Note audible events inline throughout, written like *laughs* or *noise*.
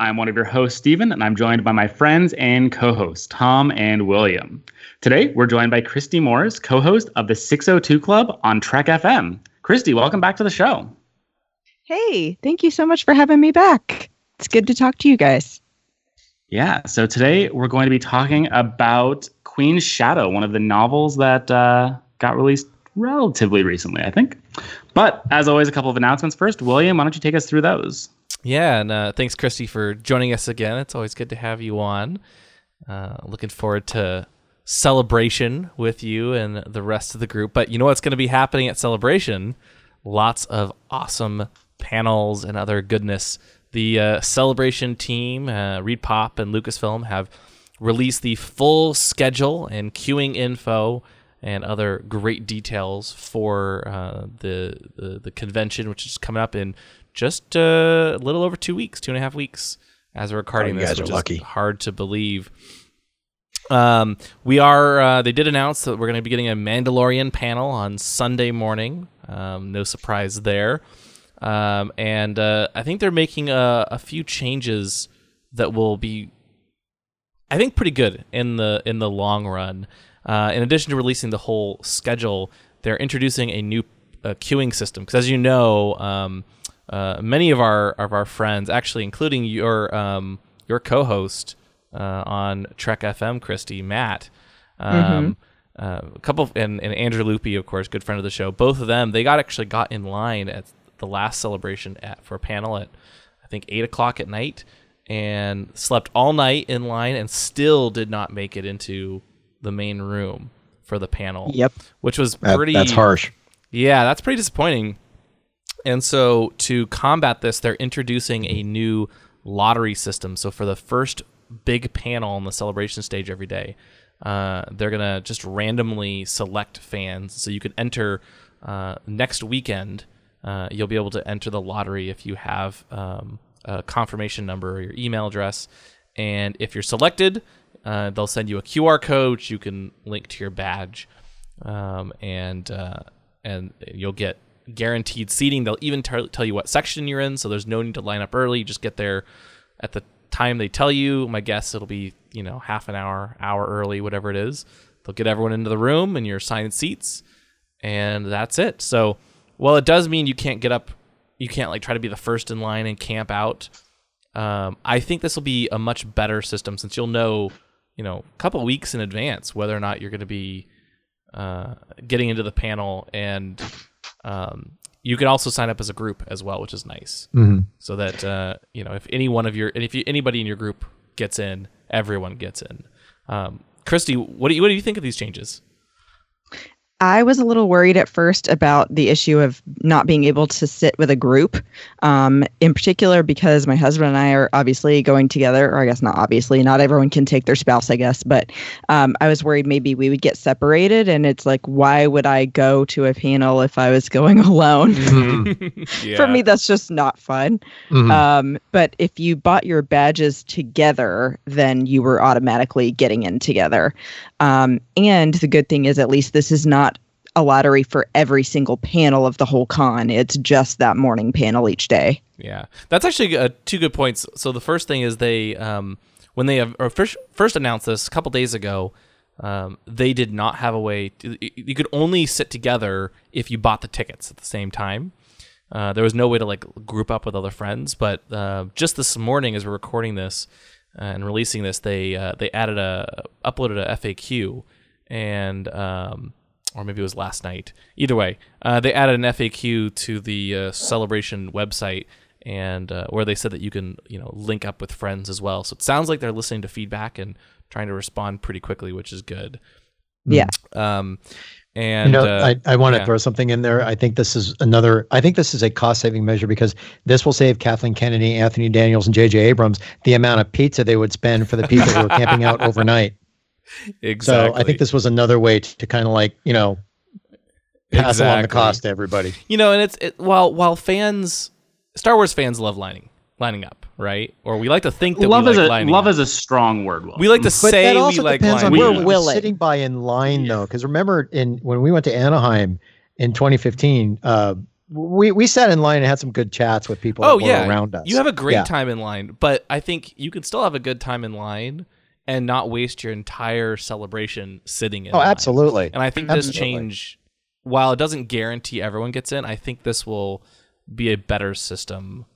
I'm one of your hosts, Stephen, and I'm joined by my friends and co hosts, Tom and William. Today, we're joined by Christy Morris, co host of the 602 Club on Trek FM. Christy, welcome back to the show. Hey, thank you so much for having me back. It's good to talk to you guys. Yeah, so today we're going to be talking about Queen's Shadow, one of the novels that uh, got released relatively recently, I think. But as always, a couple of announcements first. William, why don't you take us through those? Yeah, and uh, thanks, Christy, for joining us again. It's always good to have you on. Uh, looking forward to celebration with you and the rest of the group. But you know what's going to be happening at celebration? Lots of awesome panels and other goodness. The uh, celebration team, uh, Reed Pop and Lucasfilm, have released the full schedule and queuing info and other great details for uh, the, the the convention, which is coming up in just uh, a little over two weeks, two and a half weeks, as we're recording you this, guys are lucky. hard to believe. Um, we are. Uh, they did announce that we're going to be getting a Mandalorian panel on Sunday morning. Um, no surprise there. Um, and uh, I think they're making a, a few changes that will be, I think, pretty good in the in the long run. Uh, in addition to releasing the whole schedule, they're introducing a new uh, queuing system. Because as you know, um, uh, many of our of our friends, actually, including your um, your co-host uh, on Trek FM, Christy Matt, um, uh, a couple, of, and, and Andrew Loopy, of course, good friend of the show. Both of them, they got actually got in line at the last celebration at for a panel at I think eight o'clock at night, and slept all night in line, and still did not make it into the main room for the panel. Yep. which was That- pretty. that's harsh. Yeah, that's pretty disappointing. And so to combat this, they're introducing a new lottery system. So for the first big panel on the celebration stage every day, uh, they're gonna just randomly select fans. So you can enter uh, next weekend. Uh, you'll be able to enter the lottery if you have um, a confirmation number or your email address. And if you're selected, uh, they'll send you a QR code you can link to your badge, um, and uh, and you'll get guaranteed seating. They'll even tell tell you what section you're in, so there's no need to line up early. You just get there at the time they tell you. My guess it'll be you know half an hour, hour early, whatever it is. They'll get everyone into the room and you're assigned seats, and that's it. So, well, it does mean you can't get up. You can't like try to be the first in line and camp out. Um, I think this will be a much better system since you'll know, you know, a couple weeks in advance whether or not you're going to be uh, getting into the panel, and um, you can also sign up as a group as well, which is nice. Mhm. So that uh, you know, if any one of your, and if you, anybody in your group gets in, everyone gets in. Um, Christy, what do you what do you think of these changes? I was a little worried at first about the issue of not being able to sit with a group, um, in particular because my husband and I are obviously going together, or I guess not obviously, not everyone can take their spouse, I guess, but um, I was worried maybe we would get separated. And it's like, why would I go to a panel if I was going *laughs* alone? *laughs* For me, that's just not fun. Mhm. Um, but if you bought your badges together, then you were automatically getting in together. Um, and the good thing is, at least this is not a lottery for every single panel of the whole con. It's just that morning panel each day. Yeah, that's actually uh, two good points. So the first thing is they, um, when they first, first announced this a couple days ago, um, they did not have a way. To, you could only sit together if you bought the tickets at the same time. Uh, there was no way to like group up with other friends. But uh, just this morning, as we're recording this and releasing this, they uh, they added a uploaded a FAQ and um, or maybe it was last night. Either way, uh, they added an FAQ to the uh, celebration website, and uh, where they said that you can, you know, link up with friends as well. So it sounds like they're listening to feedback and trying to respond pretty quickly, which is good. Yeah. Um, and you know, uh, I, I want to yeah. throw something in there. I think this is another. I think this is a cost-saving measure because this will save Kathleen Kennedy, Anthony Daniels, and J.J. Abrams the amount of pizza they would spend for the people who are *laughs* camping out overnight. Exactly. *laughs* So I think this was another way to, to kind of like you know pass along the cost to everybody. You know, and it's it, while while fans, Star Wars fans love lining lining up, right? Or we like to think that love we is like a lining love up. is a strong word. Will. we like to But say that we also like depends on where up. We- we're willing. sitting by in line though, because remember in when we went to Anaheim in 2015, uh, we we sat in line and had some good chats with people Oh that yeah, around us. you have a great Yeah. time in line, but I think you can still have a good time in line and not waste your entire celebration sitting in. Oh, line. absolutely. And I think this change, while it doesn't guarantee everyone gets in, I think this will be a better system.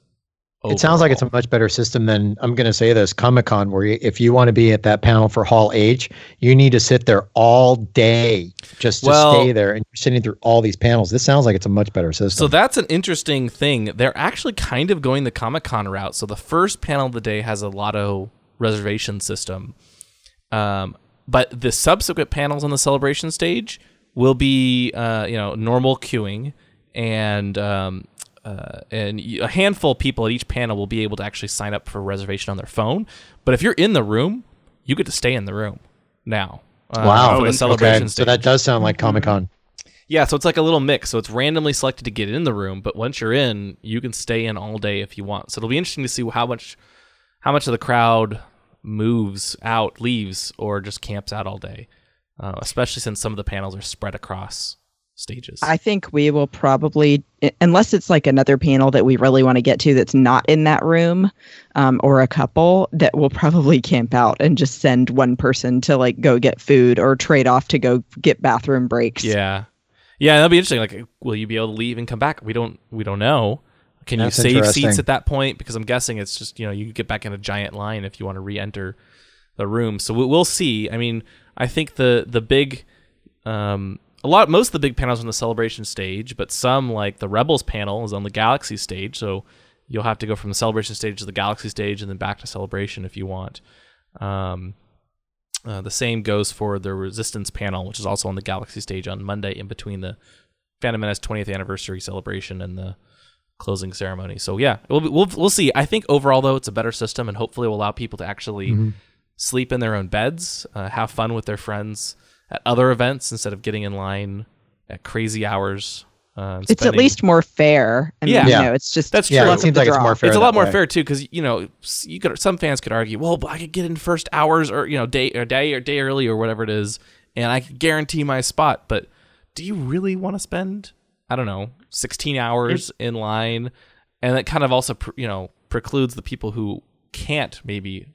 It sounds like it's a much better system than I'm going to say this Comic Con, where you, if you want to be at that panel for Hall H, you need to sit there all day just to Well- stay there, and you're sitting through all these panels. This sounds like it's a much better system. So that's an interesting thing. They're actually kind of going the Comic Con route. So the first panel of the day has a lotto reservation system, um, but the subsequent panels on the celebration stage will be, uh, you know, normal queuing, and um, uh, and y- a handful of people at each panel will be able to actually sign up for a reservation on their phone. But if you're in the room, you get to stay in the room now. uh, wow, for the okay. celebration So that does sound like Comic Con. Yeah, so it's like a little mix. So it's randomly selected to get in the room, but once you're in, you can stay in all day if you want. So it'll be interesting to see how much how much of the crowd moves out, leaves, or just camps out all day. Uh, especially since some of the panels are spread across stages. I think we will probably, unless it's like another panel that we really want to get to that's not in that room, um, or a couple that will probably camp out and just send one person to like go get food or trade off to go get bathroom breaks. yeah, yeah, that'll be interesting. Like, will you be able to leave and come back? We don't, we don't know. Can That's you save seats at that point? Because I'm guessing it's just you know you get back in a giant line if you want to re-enter the room. So we- we'll see. I mean, I think the the big, um, a lot most of the big panels on the celebration stage, but some like the Rebels panel is on the Galaxy stage. So you'll have to go from the celebration stage to the Galaxy stage and then back to celebration if you want. Um, uh, the same goes for the Resistance panel, which is also on the Galaxy stage on Monday, in between the Phantom Menace 20th anniversary celebration and the closing ceremony. So yeah, we'll we'll we'll see. I think overall though, it's a better system, and hopefully will allow people to actually sleep in their own beds, uh, have fun with their friends at other events instead of getting in line at crazy hours. Uh, and It's at least more fair. I mean, Yeah. you know, it's just That's Yeah, true. it seems like it's more fair. it's a lot more way. fair too because you know you could some fans could argue well i could get in first hours or you know day or day or day early or whatever it is and i could guarantee my spot but do you really want to spend i don't know 16 hours in line and that kind of also pr- you know precludes the people who can't maybe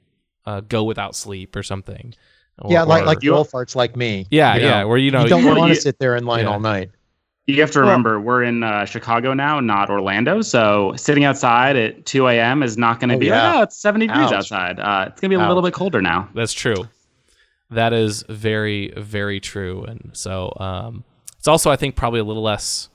uh, go without sleep or something Or- yeah, like or- like wolf farts like me. yeah you yeah know. where you know you don't want to sit there in line Yeah. all night. You have to remember, we're in uh, Chicago now, not Orlando. So sitting outside at 2 a.m. is not going to Oh, be yeah. like, oh, it's 70 degrees outside. Uh, it's going to be a little bit colder now. That's true. That is very, very true. And so um, it's also, I think, probably a little less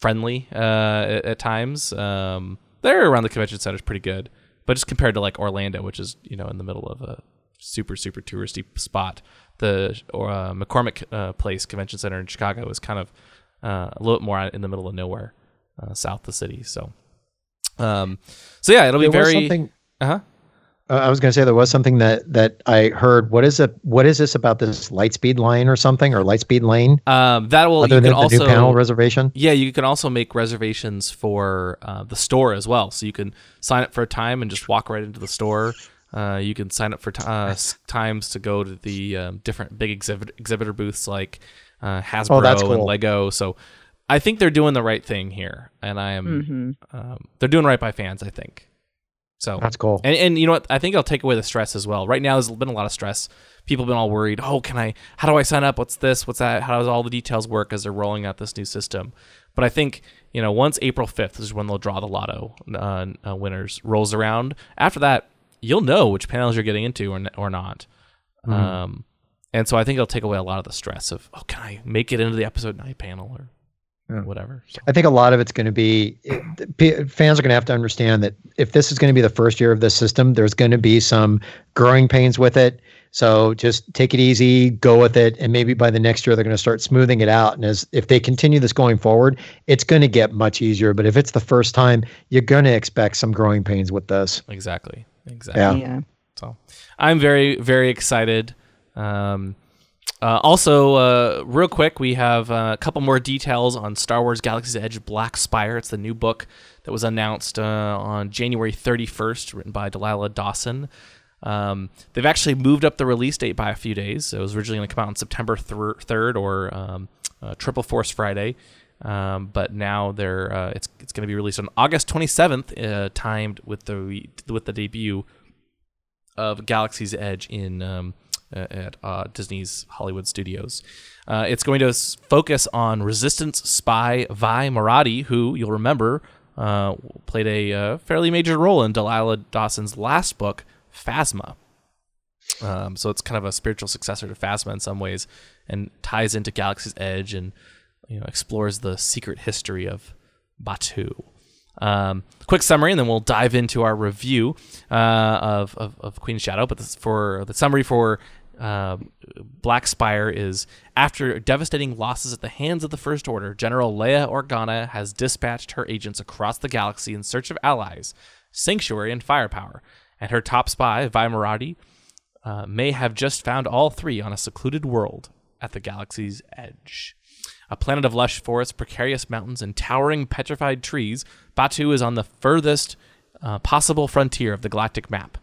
friendly uh, at, at times. Um, there around the convention center is pretty good, but just compared to like Orlando, which is you know in the middle of a super super touristy spot, the or uh, McCormick uh, Place Convention Center in Chicago is kind of uh, a little bit more in the middle of nowhere, uh, south of the city. So, um, so yeah, it'll be There was very. something. Uh huh. I was going to say there was something that that I heard. What is it? What is this about this Lightspeed line or something or Lightspeed lane? Um, that will other you than can the also new panel reservation. Yeah, you can also make reservations for uh, the store as well. So you can sign up for a time and just walk right into the store. Uh, you can sign up for t- uh, times to go to the um, different big exhibit- exhibitor booths like uh, Hasbro Oh, that's and. Lego. So I think they're doing the right thing here, and I am um, they're doing right by fans. I think so. That's cool. And, and you know what? I think I'll take away the stress as well. Right now, there's been a lot of stress. People have been all worried. Oh, can I? How do I sign up? What's this? What's that? How does all the details work as they're rolling out this new system? But I think you know once April 5th is when they'll draw the lotto uh, uh, winners rolls around. After that, you'll know which panels you're getting into or n- or not. Mm-hmm. Um, and so I think it'll take away a lot of the stress of oh, can I make it into the episode nine panel or Yeah. whatever. So, I think a lot of it's going to be it, fans are going to have to understand that if this is going to be the first year of this system, there's going to be some growing pains with it. So just take it easy, go with it, and maybe by the next year they're going to start smoothing it out. And as if they continue this going forward, it's going to get much easier. But if it's the first time, you're going to expect some growing pains with this. exactly. Exactly. Yeah. yeah. So I'm very very excited. Um, uh, also, uh, real quick, we have uh, a couple more details on Star Wars Galaxy's Edge Black Spire. It's the new book that was announced uh, on January 31st, written by Delilah Dawson. Um, they've actually moved up the release date by a few days. It was originally going to come out on September 3rd or um, uh, Triple Force Friday. Um, but now they're it's it's going to be released on August 27th, timed with the with the debut of Galaxy's Edge in um, at uh, Disney's Hollywood Studios. Uh, it's going to focus on Resistance spy Vi Moradi, who you'll remember uh, played a uh, fairly major role in Delilah Dawson's last book, Phasma. Um, so it's kind of a spiritual successor to Phasma in some ways, and ties into Galaxy's Edge and you know explores the secret history of Batuu. Um, quick summary, and then we'll dive into our review uh, of, of, of Queen's Shadow. But this for the summary for um, Black Spire is after devastating losses at the hands of the First Order, General Leia Organa has dispatched her agents across the galaxy in search of allies, sanctuary, and firepower. And her top spy, Vi Moradi, uh, may have just found all three on a secluded world at the galaxy's edge. A planet of lush forests, precarious mountains, and towering petrified trees, Batuu is on the furthest uh, possible frontier of the galactic map,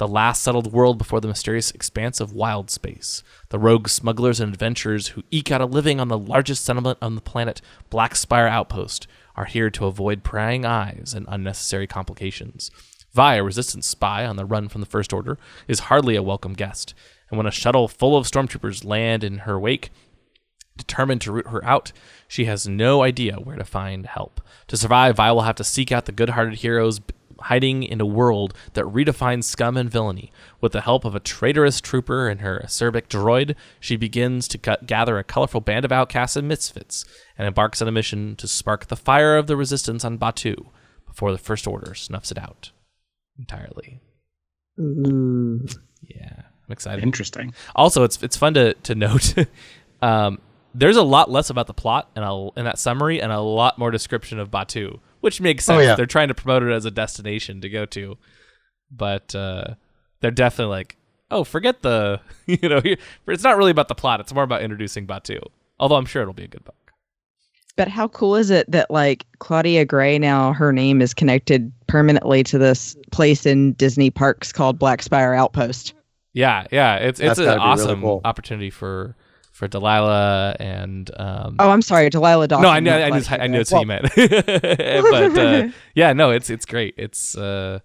the last settled world before the mysterious expanse of wild space. The rogue smugglers and adventurers who eke out a living on the largest settlement on the planet, Black Spire Outpost, are here to avoid prying eyes and unnecessary complications. Vi, a resistance spy on the run from the First Order, is hardly a welcome guest, and when a shuttle full of stormtroopers land in her wake, Determined to root her out, she has no idea where to find help. To survive, Vi will have to seek out the good hearted heroes hiding in a world that redefines scum and villainy. With the help of a traitorous trooper and her acerbic droid, she begins to cut, gather a colorful band of outcasts and misfits and embarks on a mission to spark the fire of the resistance on Batuu before the First Order snuffs it out entirely. Yeah, I'm excited. Interesting. Also, it's it's fun to to note. *laughs* um, there's a lot less about the plot in, a, in that summary, and a lot more description of Batuu, which makes sense. Oh, yeah. They're trying to promote it as a destination to go to, but uh, they're definitely like, oh, forget the *laughs* you know, it's not really about the plot. It's more about introducing Batuu. Although I'm sure it'll be a good book. But how cool is it that like Claudia Gray now her name is connected permanently to this place in Disney parks called Black Spire Outpost. Yeah, yeah, it's That's it's an gotta really awesome cool. opportunity for for Delilah and um, Oh, I'm sorry, Delilah Dawson. no, I know, I knew, Claudia I knew Gray. it's who you meant, *laughs* but uh, *laughs* yeah, no, it's it's great. It's uh,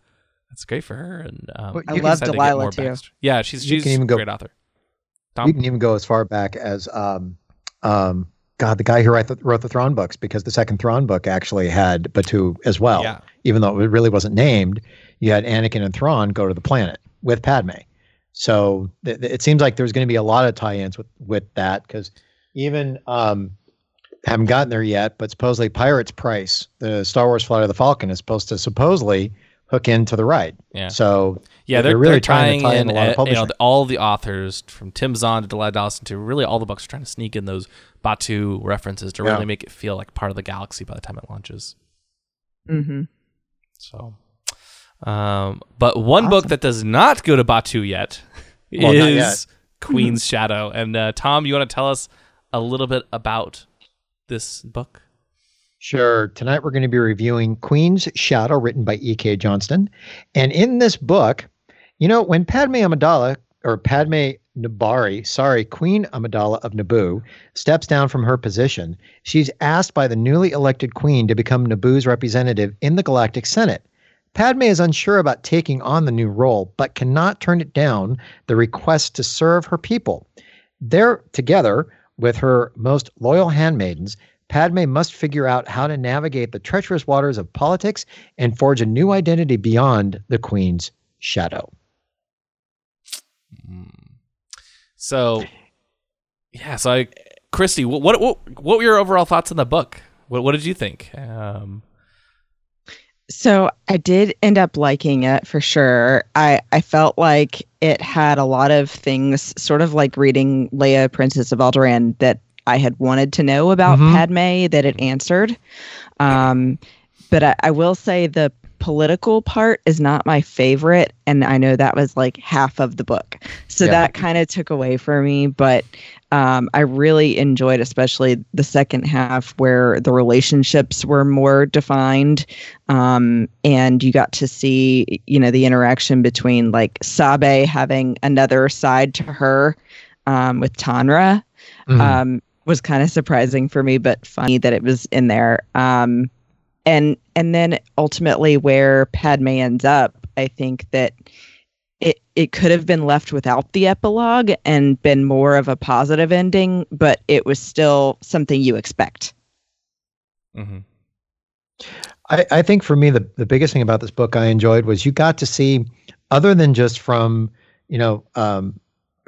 it's great for her, and um, I'm you I love excited to Delilah, too. backstory. Yeah, she's she's can even a go- great author. Tom, You can even go as far back as um, um, God, the guy who wrote the, wrote the Thrawn books, because the second Thrawn book actually had Batuu as well. Yeah. Even though it really wasn't named, you had Anakin and Thrawn go to the planet with Padme. So th- th- it seems like there's going to be a lot of tie-ins with with that because even um, haven't gotten there yet, but supposedly Pirates Price, the Star Wars Flight of the Falcon, is supposed to supposedly hook into the ride. Yeah. So yeah, they're they're, really they're trying tying to tie in in a lot of you know the- all the authors from Tim Zahn to Delilah Dawson to really all the books are trying to sneak in those Batuu references to Yeah. really make it feel like part of the galaxy by the time it launches. Mm-hmm. So, um, but one book that does not go to Batuu yet *laughs* Well, not yet. is *laughs* Queen's Shadow. And uh, Tom, you want to tell us a little bit about this book? Sure. Tonight we're going to be reviewing Queen's Shadow, written by E.K. Johnston. And in this book, you know, when Padme Amidala, or Padme Naberrie, sorry, Queen Amidala of Naboo, steps down from her position, she's asked by the newly elected queen to become Naboo's representative in the Galactic Senate. Padme is unsure about taking on the new role, but cannot turn it down the request to serve her people. There, together with her most loyal handmaidens, Padme must figure out how to navigate the treacherous waters of politics and forge a new identity beyond the Queen's shadow. So, yeah. So, I, Christy, what, what what what were your overall thoughts on the book? What what did you think? Um, So I did end up liking it for sure. I, I felt like it had a lot of things, sort of like reading Leia, Princess of Alderaan, that I had wanted to know about Mhm. Padme that it answered. Um, but I, I will say the political part is not my favorite and i know that was like half of the book so Yeah. that kind of took away for me but um, i really enjoyed especially the second half where the relationships were more defined um, and you got to see you know the interaction between like sabe having another side to her um, with Tonra Mhm. um, was kind of surprising for me, but funny that it was in there. Um, and and then ultimately where Padme ends up, I think that it it could have been left without the epilogue and been more of a positive ending, but it was still something you expect. Mm-hmm. I, I think for me the, the biggest thing about this book I enjoyed was you got to see other than just from you know um,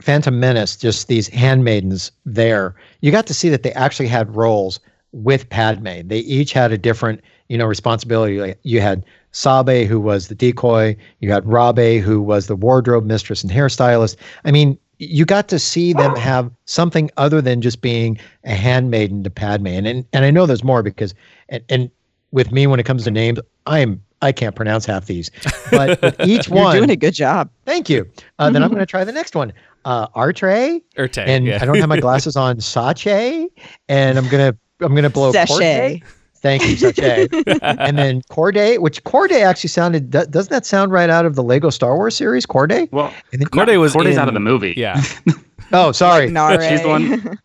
Phantom Menace just these handmaidens there you got to see that they actually had roles with Padme they each had a different you know responsibility Like, you had Sabe who was the decoy you had Rabe who was the wardrobe mistress and hairstylist I mean you got to see them have something other than just being a handmaiden to Padme and and, and I know there's more because and, and with me when it comes to names, I'm I can't pronounce half these, but with *laughs* each You're one, doing a good job. thank you. Uh, then I'm *laughs* going to try the next one. Uh, Artre, Urte, and yeah. I don't have my *laughs* glasses on. Sache, and I'm gonna I'm gonna blow Sachet. Cordé. Thank you, Sache. *laughs* and then Cordé, which Cordé actually sounded. Doesn't that sound right out of the Lego Star Wars series? Cordé. Well, And then, Cordé was Cordé's in- out of the movie. Yeah, *laughs* *laughs* oh, sorry, Nare. She's the one-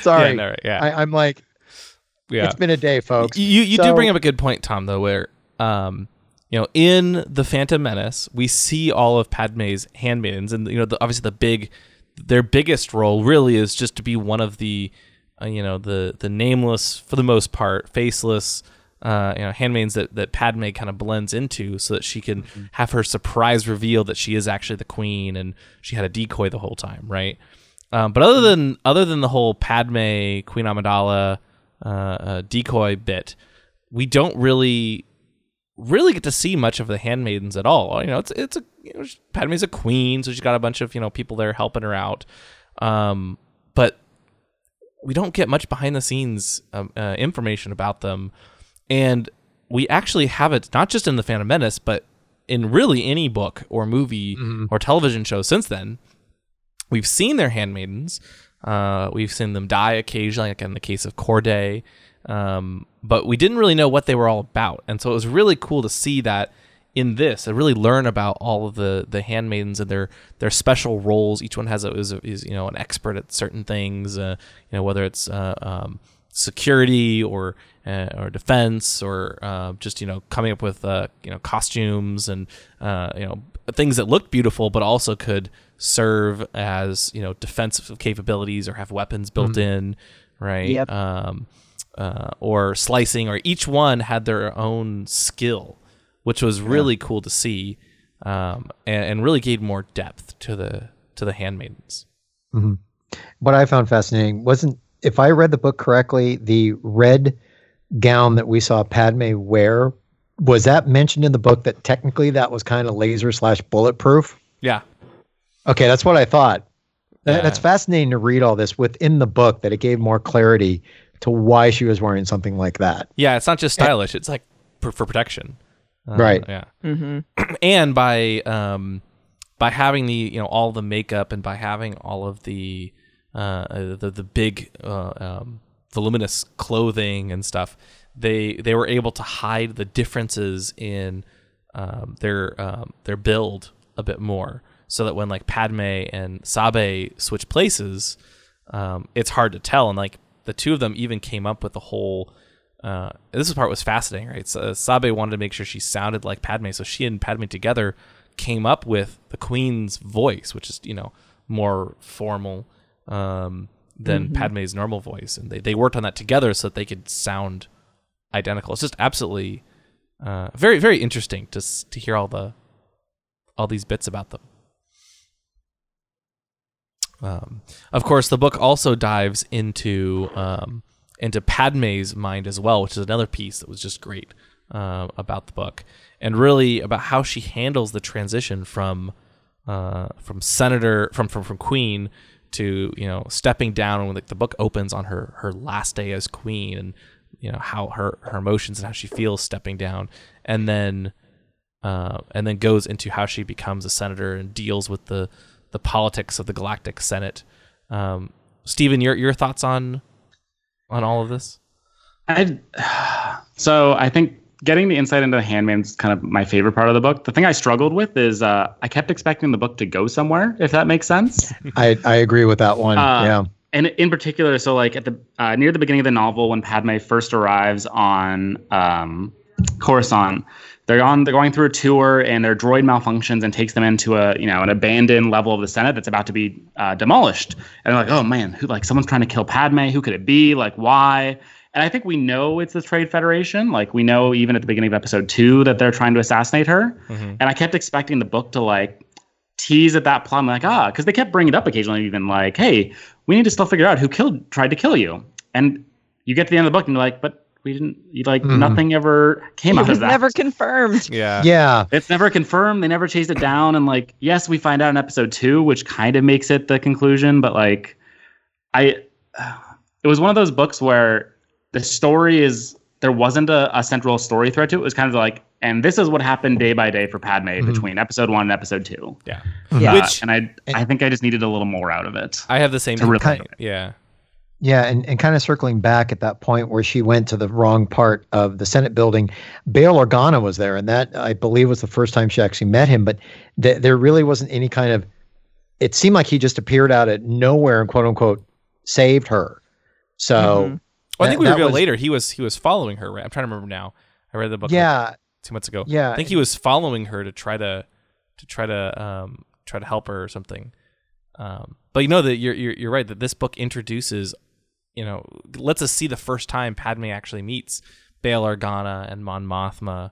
sorry. yeah, no, yeah, I, I'm like, yeah. it's been a day, folks. You you do bring up a good point, Tom. Though, where um, you know, in the Phantom Menace, we see all of Padme's handmaidens, and you know, the, obviously the big, their biggest role really is just to be one of the, uh, you know, the the nameless for the most part, faceless. Uh, you know, handmaids that, that Padme kind of blends into so that she can have her surprise reveal that she is actually the queen and she had a decoy the whole time, right? Um, but other than other than the whole Padme Queen Amidala uh, uh, decoy bit, we don't really really get to see much of the handmaidens at all. You know, it's it's a you know, Padme's a queen, so she's got a bunch of you know people there helping her out. Um, but we don't get much behind the scenes um, uh, information about them, and we actually have it not just in the Phantom Menace, but in really any book or movie or television show since then. We've seen their handmaidens. Uh, we've seen them die occasionally, like in the case of Cordé. Um, but we didn't really know what they were all about, and so it was really cool to see that in this and really learn about all of the the handmaidens and their their special roles. Each one has a is, a, is you know an expert at certain things. Uh, you know whether it's uh, um, security or uh, or defense or uh, just you know coming up with uh, you know costumes and uh, you know things that look beautiful but also could serve as you know defensive capabilities or have weapons built in right Yep. um, uh, or slicing or each one had their own skill which was really cool to see um, and, and really gave more depth to the to the handmaidens what I found fascinating wasn't, if I read the book correctly, the red gown that we saw Padme wear. Was that mentioned in the book that technically that was kind of laser slash bulletproof? yeah Okay, that's what I thought. Yeah. That's fascinating to read all this within the book that it gave more clarity to why she was wearing something like that. Yeah, it's not just stylish; it's like for, for protection. Uh, Right. Yeah. Mm-hmm. *clears throat* And by um, by having the you know all the makeup and by having all of the uh, the the big uh, um, voluminous clothing and stuff, they they were able to hide the differences in um, their um, their build a bit more, so that when like Padme and Sabe switch places, um, it's hard to tell. And like the two of them even came up with the whole. Uh, this part was fascinating, right? So, Sabe wanted to make sure she sounded like Padme, so she and Padme together came up with the Queen's voice, which is you know more formal um, than Padme's normal voice, and they, they worked on that together so that they could sound identical. It's just absolutely uh, very very interesting to to hear all the all these bits about them. Um, of course, the book also dives into um, into Padme's mind as well, which is another piece that was just great uh, about the book, and really about how she handles the transition from uh, from senator from from from queen to you know stepping down when the, the book opens on her her last day as queen and you know how her her emotions and how she feels stepping down, and then uh, and then goes into how she becomes a senator and deals with the the politics of the Galactic Senate. Um, Stephen, your your thoughts on on all of this? I *sighs* so I think getting the insight into the Handmaid's kind of my favorite part of the book. The thing I struggled with is uh, I kept expecting the book to go somewhere, if that makes sense. *laughs* I, I agree with that one. Uh, yeah. And in particular, so like at the uh, near the beginning of the novel, when Padme first arrives on um, Coruscant, they're on they're going through a tour, and their droid malfunctions and takes them into a you know an abandoned level of the Senate that's about to be uh, demolished. And they're like, oh man, who like someone's trying to kill Padme? Who could it be? Like why? And I think we know it's the Trade Federation. Like we know even at the beginning of episode two that they're trying to assassinate her. And I kept expecting the book to like tease at that plot. I'm like, ah, because they kept bringing it up occasionally, even like, hey, we need to still figure out who killed, tried to kill you. And you get to the end of the book and you're like, but we didn't, you, like, mm-hmm. nothing ever came It out was of that. never confirmed. Yeah. Yeah. it's never confirmed. They never chased it down. And like, yes, we find out in episode two, which kind of makes it the conclusion. But like, I, it was one of those books where the story is there wasn't a, a central story thread to it. It was kind of like, and this is what happened day by day for Padme mm-hmm. between episode one and episode two. Yeah. Mm-hmm. Yeah. Uh, Which- and I, I think I just needed a little more out of it. I have the same To really- thing. Yeah. Yeah, and, and kind of circling back at that point where she went to the wrong part of the Senate building, Bail Organa was there, and that I believe was the first time she actually met him. But th- there really wasn't any kind of. It seemed like he just appeared out of nowhere and quote unquote saved her. So Mhm. Well, I think that- we revealed was- later he was he was following her. Right? I'm trying to remember now. I read the book. like, yeah, two months ago. Yeah, I think he was following her to try to to try to um try to help her or something. Um, but you know that you're, you're you're right that this book introduces, you know, lets us see the first time Padme actually meets Bail Organa and Mon Mothma,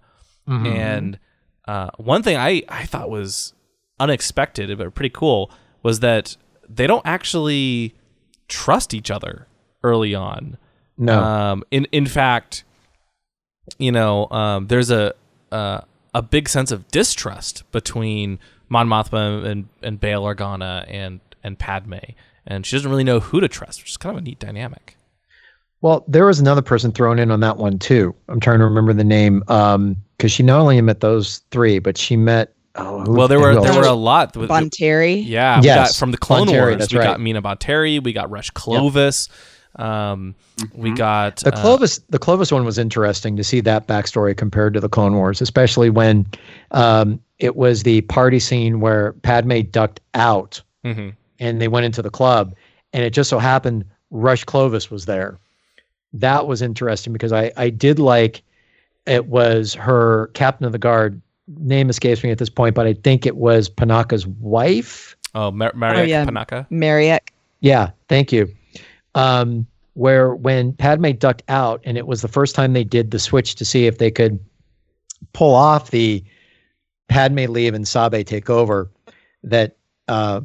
Mm-hmm. and uh, one thing I I thought was unexpected but pretty cool was that they don't actually trust each other early on. no, Um, in in fact, you know, um, there's a uh, a big sense of distrust between Mon Mothma and and Bail Organa and and Padme, and she doesn't really know who to trust, which is kind of a neat dynamic. Well, there was another person thrown in on that one too. I'm trying to remember the name because she not only met those three, but she met. Oh, who, Well, there were there were a lot. With, Bonteri. yeah, we Yes, got from the Clone Bonteri, Wars. that's we got right. Mina Bonteri. We got Rush Clovis. Um, we got The uh, Clovis, the Clovis one was interesting to see that backstory compared to the Clone Wars, especially when um, it was the party scene where Padme ducked out mhm. And they went into the club, and it just so happened Rush Clovis was there. That was interesting because I I did like it was her captain of the guard. Name escapes me at this point, but I think it was Panaka's wife. Oh, Mar- Mariek yeah. Panaka. Marriott. Yeah, thank you. Um, where when Padme ducked out, and it was the first time they did the switch to see if they could pull off the Padme leave and Sabe take over, that uh,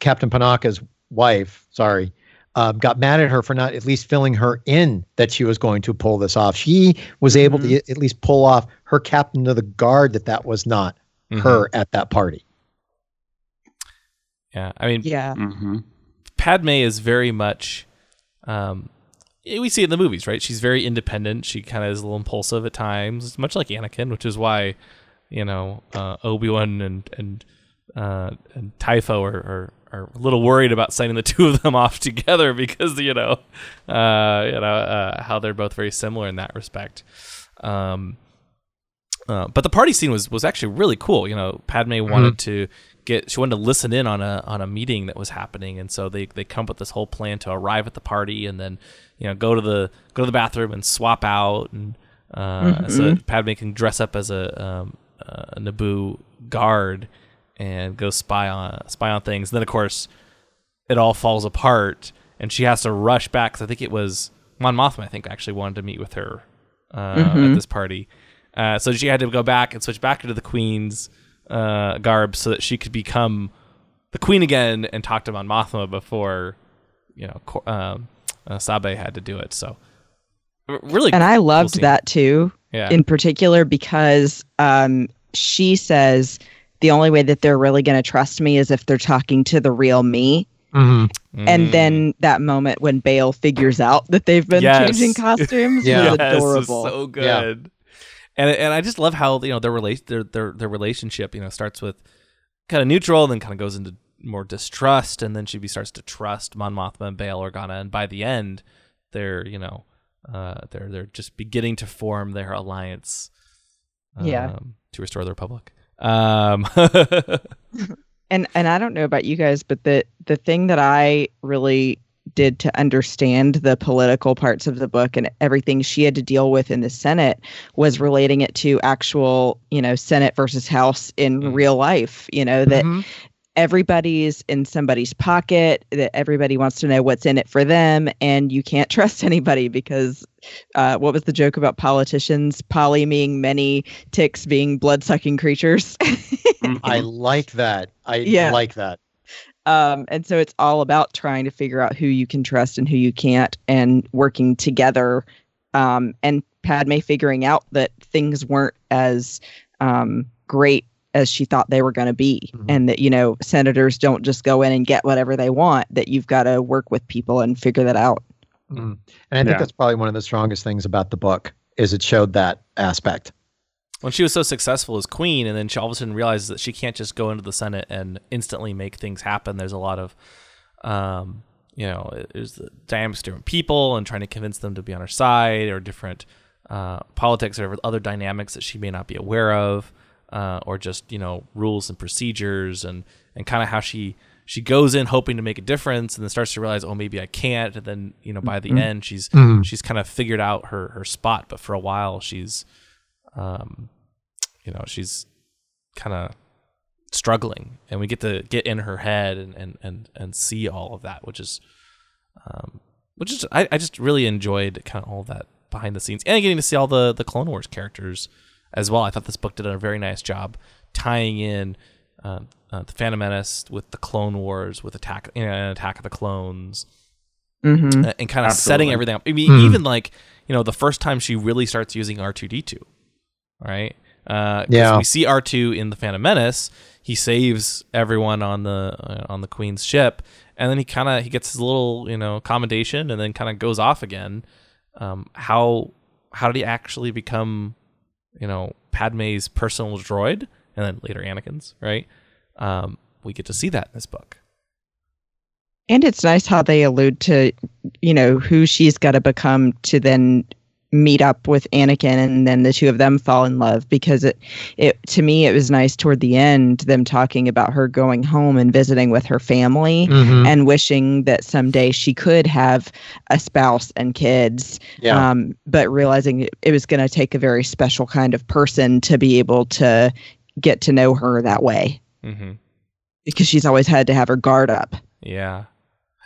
Captain Panaka's wife, sorry, uh, got mad at her for not at least filling her in that she was going to pull this off. She was able to at least pull off her captain of the guard that that was not her at that party. Yeah, I mean, Yeah. Mm-hmm. Padme is very much um we see it in the movies, right? She's very independent. She kind of is a little impulsive at times, much like Anakin, which is why, you know, uh, Obi Wan and and uh, and Typho are, are are a little worried about signing the *laughs* two of them off together because you know, uh, you know uh, how they're both very similar in that respect. Um, uh, but the party scene was was actually really cool. You know, Padme wanted to get she wanted to listen in on a on a meeting that was happening, and so they they come up with this whole plan to arrive at the party and then you know go to the go to the bathroom and swap out, and uh, so that Padme can dress up as a, um, a Naboo guard and go spy on spy on things. And then of course it all falls apart, and she has to rush back. 'cause I think it was Mon Mothma. I think actually wanted to meet with her uh, at this party. Uh, so she had to go back and switch back into the queen's uh, garb so that she could become the queen again and talk to Mon Mothma before you know um, uh, Sabe had to do it. So really, And I loved scene. that too, Yeah. in particular because um, she says the only way that they're really going to trust me is if they're talking to the real me. Mm-hmm. And then that moment when Bail figures out that they've been Yes. changing costumes *laughs* Yeah. was Yes, adorable. so good. Yeah. And and I just love how you know their relation their their their relationship you know starts with kind of neutral, and then kind of goes into more distrust, and then she starts to trust Mon Mothma and Bail Organa, and by the end, they're you know uh, they're they're just beginning to form their alliance. Yeah. um, to restore the Republic. Um, *laughs* and and I don't know about you guys, but the the thing that I really did to understand the political parts of the book and everything she had to deal with in the Senate was relating it to actual, you know, Senate versus House in Mm. real life. You know that Mhm. Everybody's in somebody's pocket. That everybody wants to know what's in it for them, and you can't *laughs* trust anybody because uh, what was the joke about politicians? Poly meaning many, ticks being blood sucking creatures. I *laughs* like that. I Yeah. like that. Um, and so it's all about trying to figure out who you can trust and who you can't and working together. Um, and Padme figuring out that things weren't as um, great as she thought they were going to be. Mhm. And that, you know, senators don't just go in and get whatever they want, that you've got to work with people and figure that out. Mm. And I think Yeah. that's probably one of the strongest things about the book is it showed that aspect. when she was so successful as queen, and then she all of a sudden realizes that she can't just go into the Senate and instantly make things happen. There's a lot of, um, you know, there's the dynamics of different people and trying to convince them to be on her side, or different uh, politics or other dynamics that she may not be aware of, uh, or just you know rules and procedures and and kind of how she she goes in hoping to make a difference and then starts to realize oh maybe I can't. And then you know by the end she's Mhm. she's kind of figured out her her spot. But for a while she's um, you know, she's kind of struggling, and we get to get in her head and and and, and see all of that, which is, um, which is I, I just really enjoyed kind of all that behind the scenes and getting to see all the the Clone Wars characters as well. I thought this book did a very nice job tying in. Uh, uh, the Phantom Menace with the Clone Wars, with Attack, you know, Attack of the Clones, Mm-hmm. uh, and kind of Absolutely. setting everything up. I mean, Hmm. even like you know, the first time she really starts using R two D two, right? Uh, 'cause Yeah. we see R two in the Phantom Menace. He saves everyone on the uh, on the Queen's ship, and then he kind of he gets his little you know commendation, and then kind of goes off again. Um, how how did he actually become you know Padme's personal droid, and then later Anakin's, right? Um, we get to see that in this book. And it's nice how they allude to, you know, who she's got to become to then meet up with Anakin and then the two of them fall in love because it it to me it was nice toward the end them talking about her going home and visiting with her family Mhm. and wishing that someday she could have a spouse and kids Yeah. um, but realizing it, it was going to take a very special kind of person to be able to get to know her that way Mm-hmm. because she's always had to have her guard up Yeah,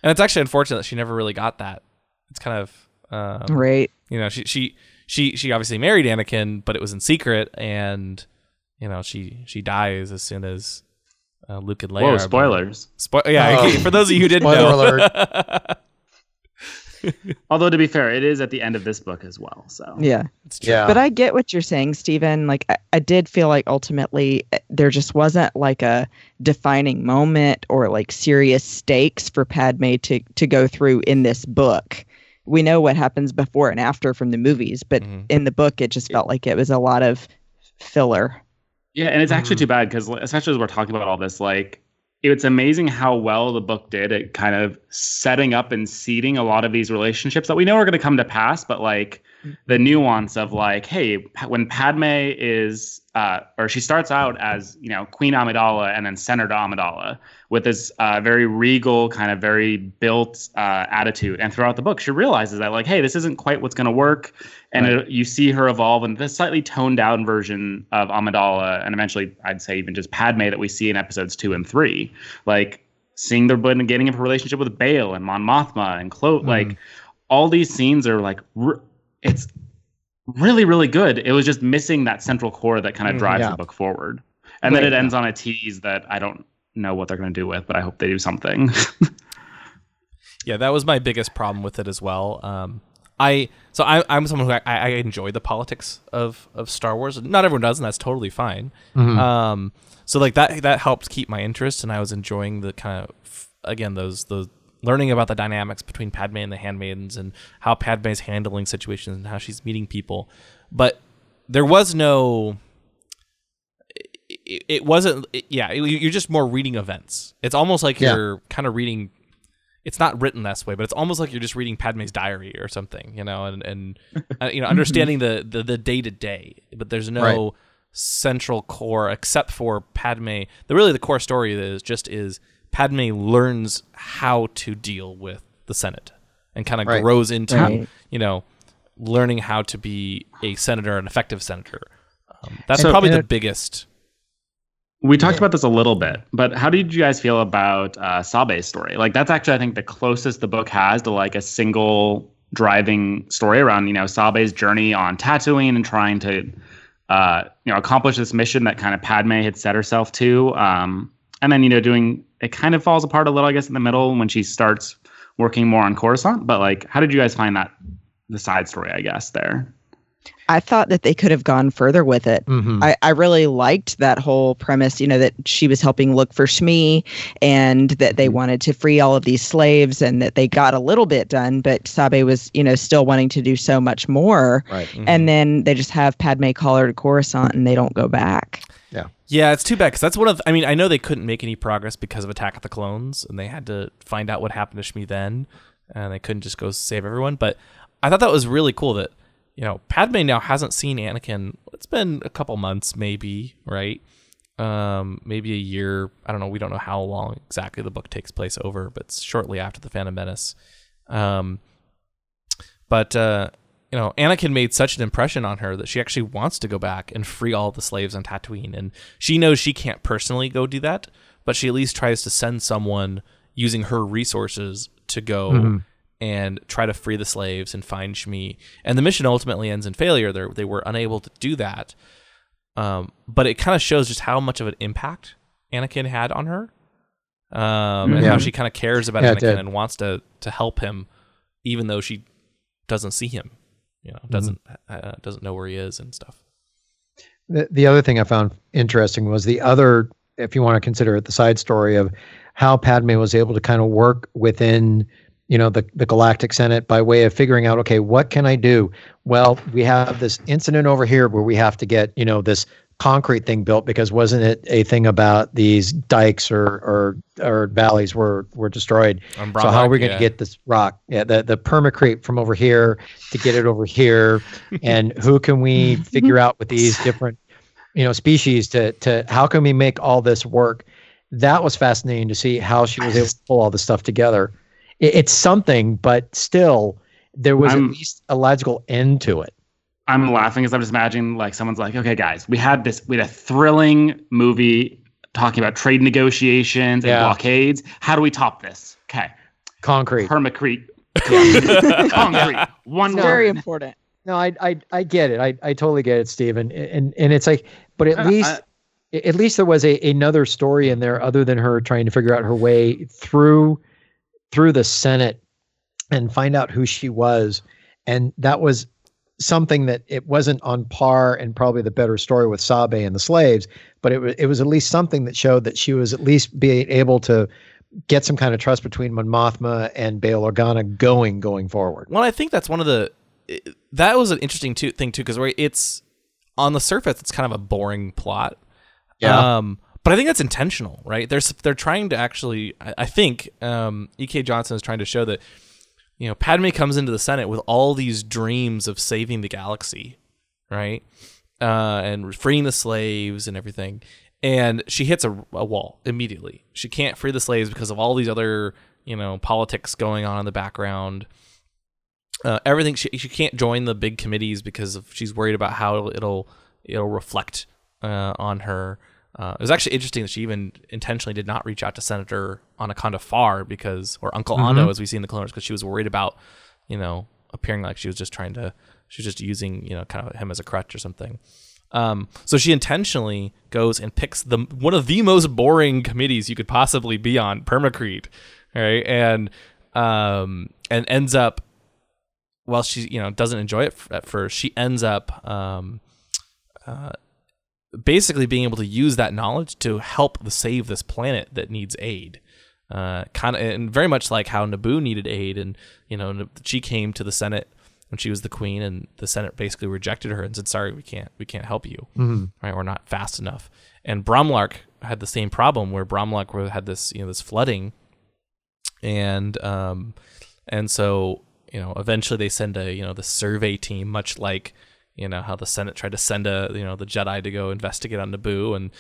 and it's actually unfortunate that she never really got that. It's kind of um, right you know she she she she obviously married Anakin, but it was in secret, and you know she she dies as soon as uh, Luke and Leia. Whoa, spoilers. Spo- yeah, Oh. for those of you who didn't Spoiler know, *laughs* Although to be fair, it is at the end of this book as well. So yeah it's true. Yeah. But I get what you're saying, Stephen. Like, I, I did feel like ultimately eh, there just wasn't like a defining moment or like serious stakes for Padme to, to go through in this book. We know what happens before and after from the movies, but Mhm. in the book, it just felt like it was a lot of filler. Yeah, and it's actually Mhm. too bad because, especially as we're talking about all this, like it's amazing how well the book did at kind of setting up and seeding a lot of these relationships that we know are going to come to pass, but like the nuance of like, hey, when Padme is, uh, or she starts out as you know Queen Amidala and then Senator Amidala with this uh, very regal, kind of very built uh, attitude, and throughout the book, she realizes that like, hey, this isn't quite what's going to work, and it, you see her evolve into this slightly toned down version of Amidala, and eventually, I'd say even just Padme that we see in episodes two and three, like seeing the beginning of her relationship with Bail and Mon Mothma and Clo, like all these scenes are like r- it's really really good. It was just missing that central core that kind of Mhm. drives Yeah. the book forward, and then it ends on a tease that I don't know what they're going to do with, but I hope they do something. *laughs* Yeah, that was my biggest problem with it as well. Um, I so I, I'm someone who I, I enjoy the politics of of Star Wars. Not everyone does, and that's totally fine. Mhm. Um, so like that that helped keep my interest, and I was enjoying the kind of again those those learning about the dynamics between Padme and the handmaidens and how Padme is handling situations and how she's meeting people. But there was no it, it wasn't it- yeah it- you're just more reading events it's almost like Yeah. you're kind of reading it's not written this way but it's almost like you're just reading padme's diary or something you know and and *laughs* uh, you know understanding the the the day to day but there's no Right. central core except for padme the really the core story is just is padme learns how to deal with the senate and kind of Right. grows into Right. you know learning how to be a senator an effective senator um, that's So- probably and the it- biggest We talked about this a little bit, but how did you guys feel about uh, Sabe's story? Like that's actually I think the closest the book has to like a single driving story around you know Sabe's journey on Tatooine and trying to uh, you know accomplish this mission that kind of Padme had set herself to, um, and then you know doing it kind of falls apart a little I guess in the middle when she starts working more on Coruscant. But like, how did you guys find that the side story? I guess there. I thought that they could have gone further with it. Mhm. I, I really liked that whole premise, you know, that she was helping look for Shmi and that they wanted to free all of these slaves and that they got a little bit done, but Sabe was, you know, still wanting to do so much more. Right. And then they just have Padme call her to Coruscant and they don't go back. Yeah, Yeah, it's too bad because that's one of. I mean, I know they couldn't make any progress because of Attack of the Clones, and they had to find out what happened to Shmi then, and they couldn't just go save everyone. But I thought that was really cool that you know Padme now hasn't seen Anakin. It's been a couple months, maybe, right? Um, maybe a year. I don't know. We don't know how long exactly the book takes place over, but shortly after the Phantom Menace. Um, but uh, you know, Anakin made such an impression on her that she actually wants to go back and free all the slaves on Tatooine. And she knows she can't personally go do that, but she at least tries to send someone using her resources to go and try to free the slaves and find Shmi. And the mission ultimately ends in failure. They they were unable to do that. Um, but it kind of shows just how much of an impact Anakin had on her. Um, and how she kind of cares about Yeah, Anakin and wants to to help him, even though she doesn't see him, you know, doesn't uh, doesn't know where he is and stuff. The, the other thing I found interesting was the other, if you want to consider it, the side story of how Padme was able to kind of work within, you know, the, the Galactic Senate by way of figuring out, okay, what can I do? Well, we have this incident over here where we have to get, you know, this concrete thing built because wasn't it a thing about these dikes or or, or valleys were were destroyed? So how are we going to yeah. get this rock, yeah, the the permacrete from over here to get it over here, *laughs* and who can we figure out with these different, you know, species to to how can we make all this work? That was fascinating to see how she was able to pull all this stuff together. It, it's something, but still, there was I'm- at least a logical end to it. I'm laughing because I'm just imagining like someone's like, okay, guys, we had this, we had a thrilling movie talking about trade negotiations and Yeah. blockades. How do we top this? Okay, Concrete. permacrete, *laughs* concrete, *laughs* one It's word. very important. No, I I I get it. I I totally get it, Stephen. And and it's like, but at Yeah, least at least there was a another story in there other than her trying to figure out her way through through the Senate and find out who she was. And that was something that it wasn't on par and probably the better story with Sabe and the slaves, but it was it was at least something that showed that she was at least being able to get some kind of trust between Mon Mothma and Bail Organa going going forward. Well, I think that's one of the that was an interesting too, thing too because it's on the surface it's kind of a boring plot. Yeah. Um, but I think that's intentional, right? They're they're trying to actually. I, I think um, E.K. Johnston is trying to show that you know Padme comes into the Senate with all these dreams of saving the galaxy, right? Uh, and freeing the slaves and everything. And she hits a, a wall immediately. She can't free the slaves because of all these other, you know, politics going on in the background uh, everything she, she can't join the big committees because of, she's worried about how it'll it'll reflect uh, on her. Uh, it was actually interesting that she even intentionally did not reach out to Senator Onaconda Farr because, or Uncle Ando, as we see in the Clone Wars, because she was worried about, you know, appearing like she was just trying to, she was just using, you know, kind of him as a crutch or something. Um, so she intentionally goes and picks the one of the most boring committees you could possibly be on, Permacrete, right? And um, and ends up while she you know doesn't enjoy it f- at first, she ends up um, uh, basically being able to use that knowledge to help save this planet that needs aid. uh, kind of and very much like how Naboo needed aid, and you know she came to the Senate when she was the queen, and the Senate basically rejected her and said, "Sorry, we can't we can't help you. Right, we're not fast enough." And Bromlarch had the same problem where Bromlarch had this you know this flooding, and um, and so you know eventually they send a you know the survey team, much like you know how the Senate tried to send a you know the Jedi to go investigate on Naboo, and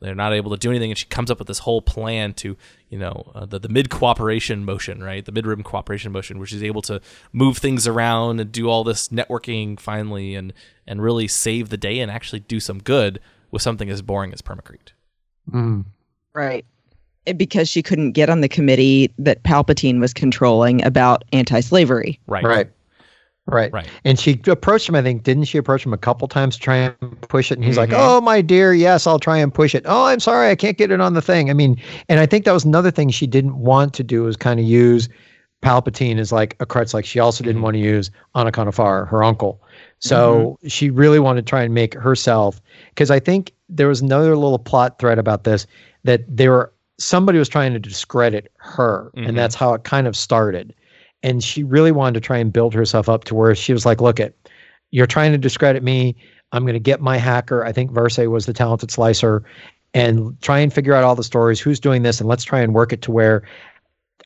they're not able to do anything. And she comes up with this whole plan to you know uh, the the mid cooperation motion, right? The mid rim cooperation motion, where she's able to move things around and do all this networking finally, and and really save the day and actually do some good with something as boring as permacrete. Mm. Right. It- Because she couldn't get on the committee that Palpatine was controlling about anti-slavery. Right. Right. Right. Right. And she approached him, I think, didn't she approach him a couple times to try and push it? And he's like, Mm-hmm. Mhm. Oh, my dear, yes, I'll try and push it. Oh, I'm sorry, I can't get it on the thing. I mean, and I think that was another thing she didn't want to do was kind of use Palpatine as like a crutch. Like she also didn't Mhm. want to use Onaconda Farr, her uncle. So she really wanted to try and make herself because I think there was another little plot thread about this that they were somebody was trying to discredit her, and that's how it kind of started. And she really wanted to try and build herself up to where she was like, "Look, it, you're trying to discredit me. I'm going to get my hacker. I think Versé was the talented slicer, and try and figure out all the stories. Who's doing this, and let's try and work it to where."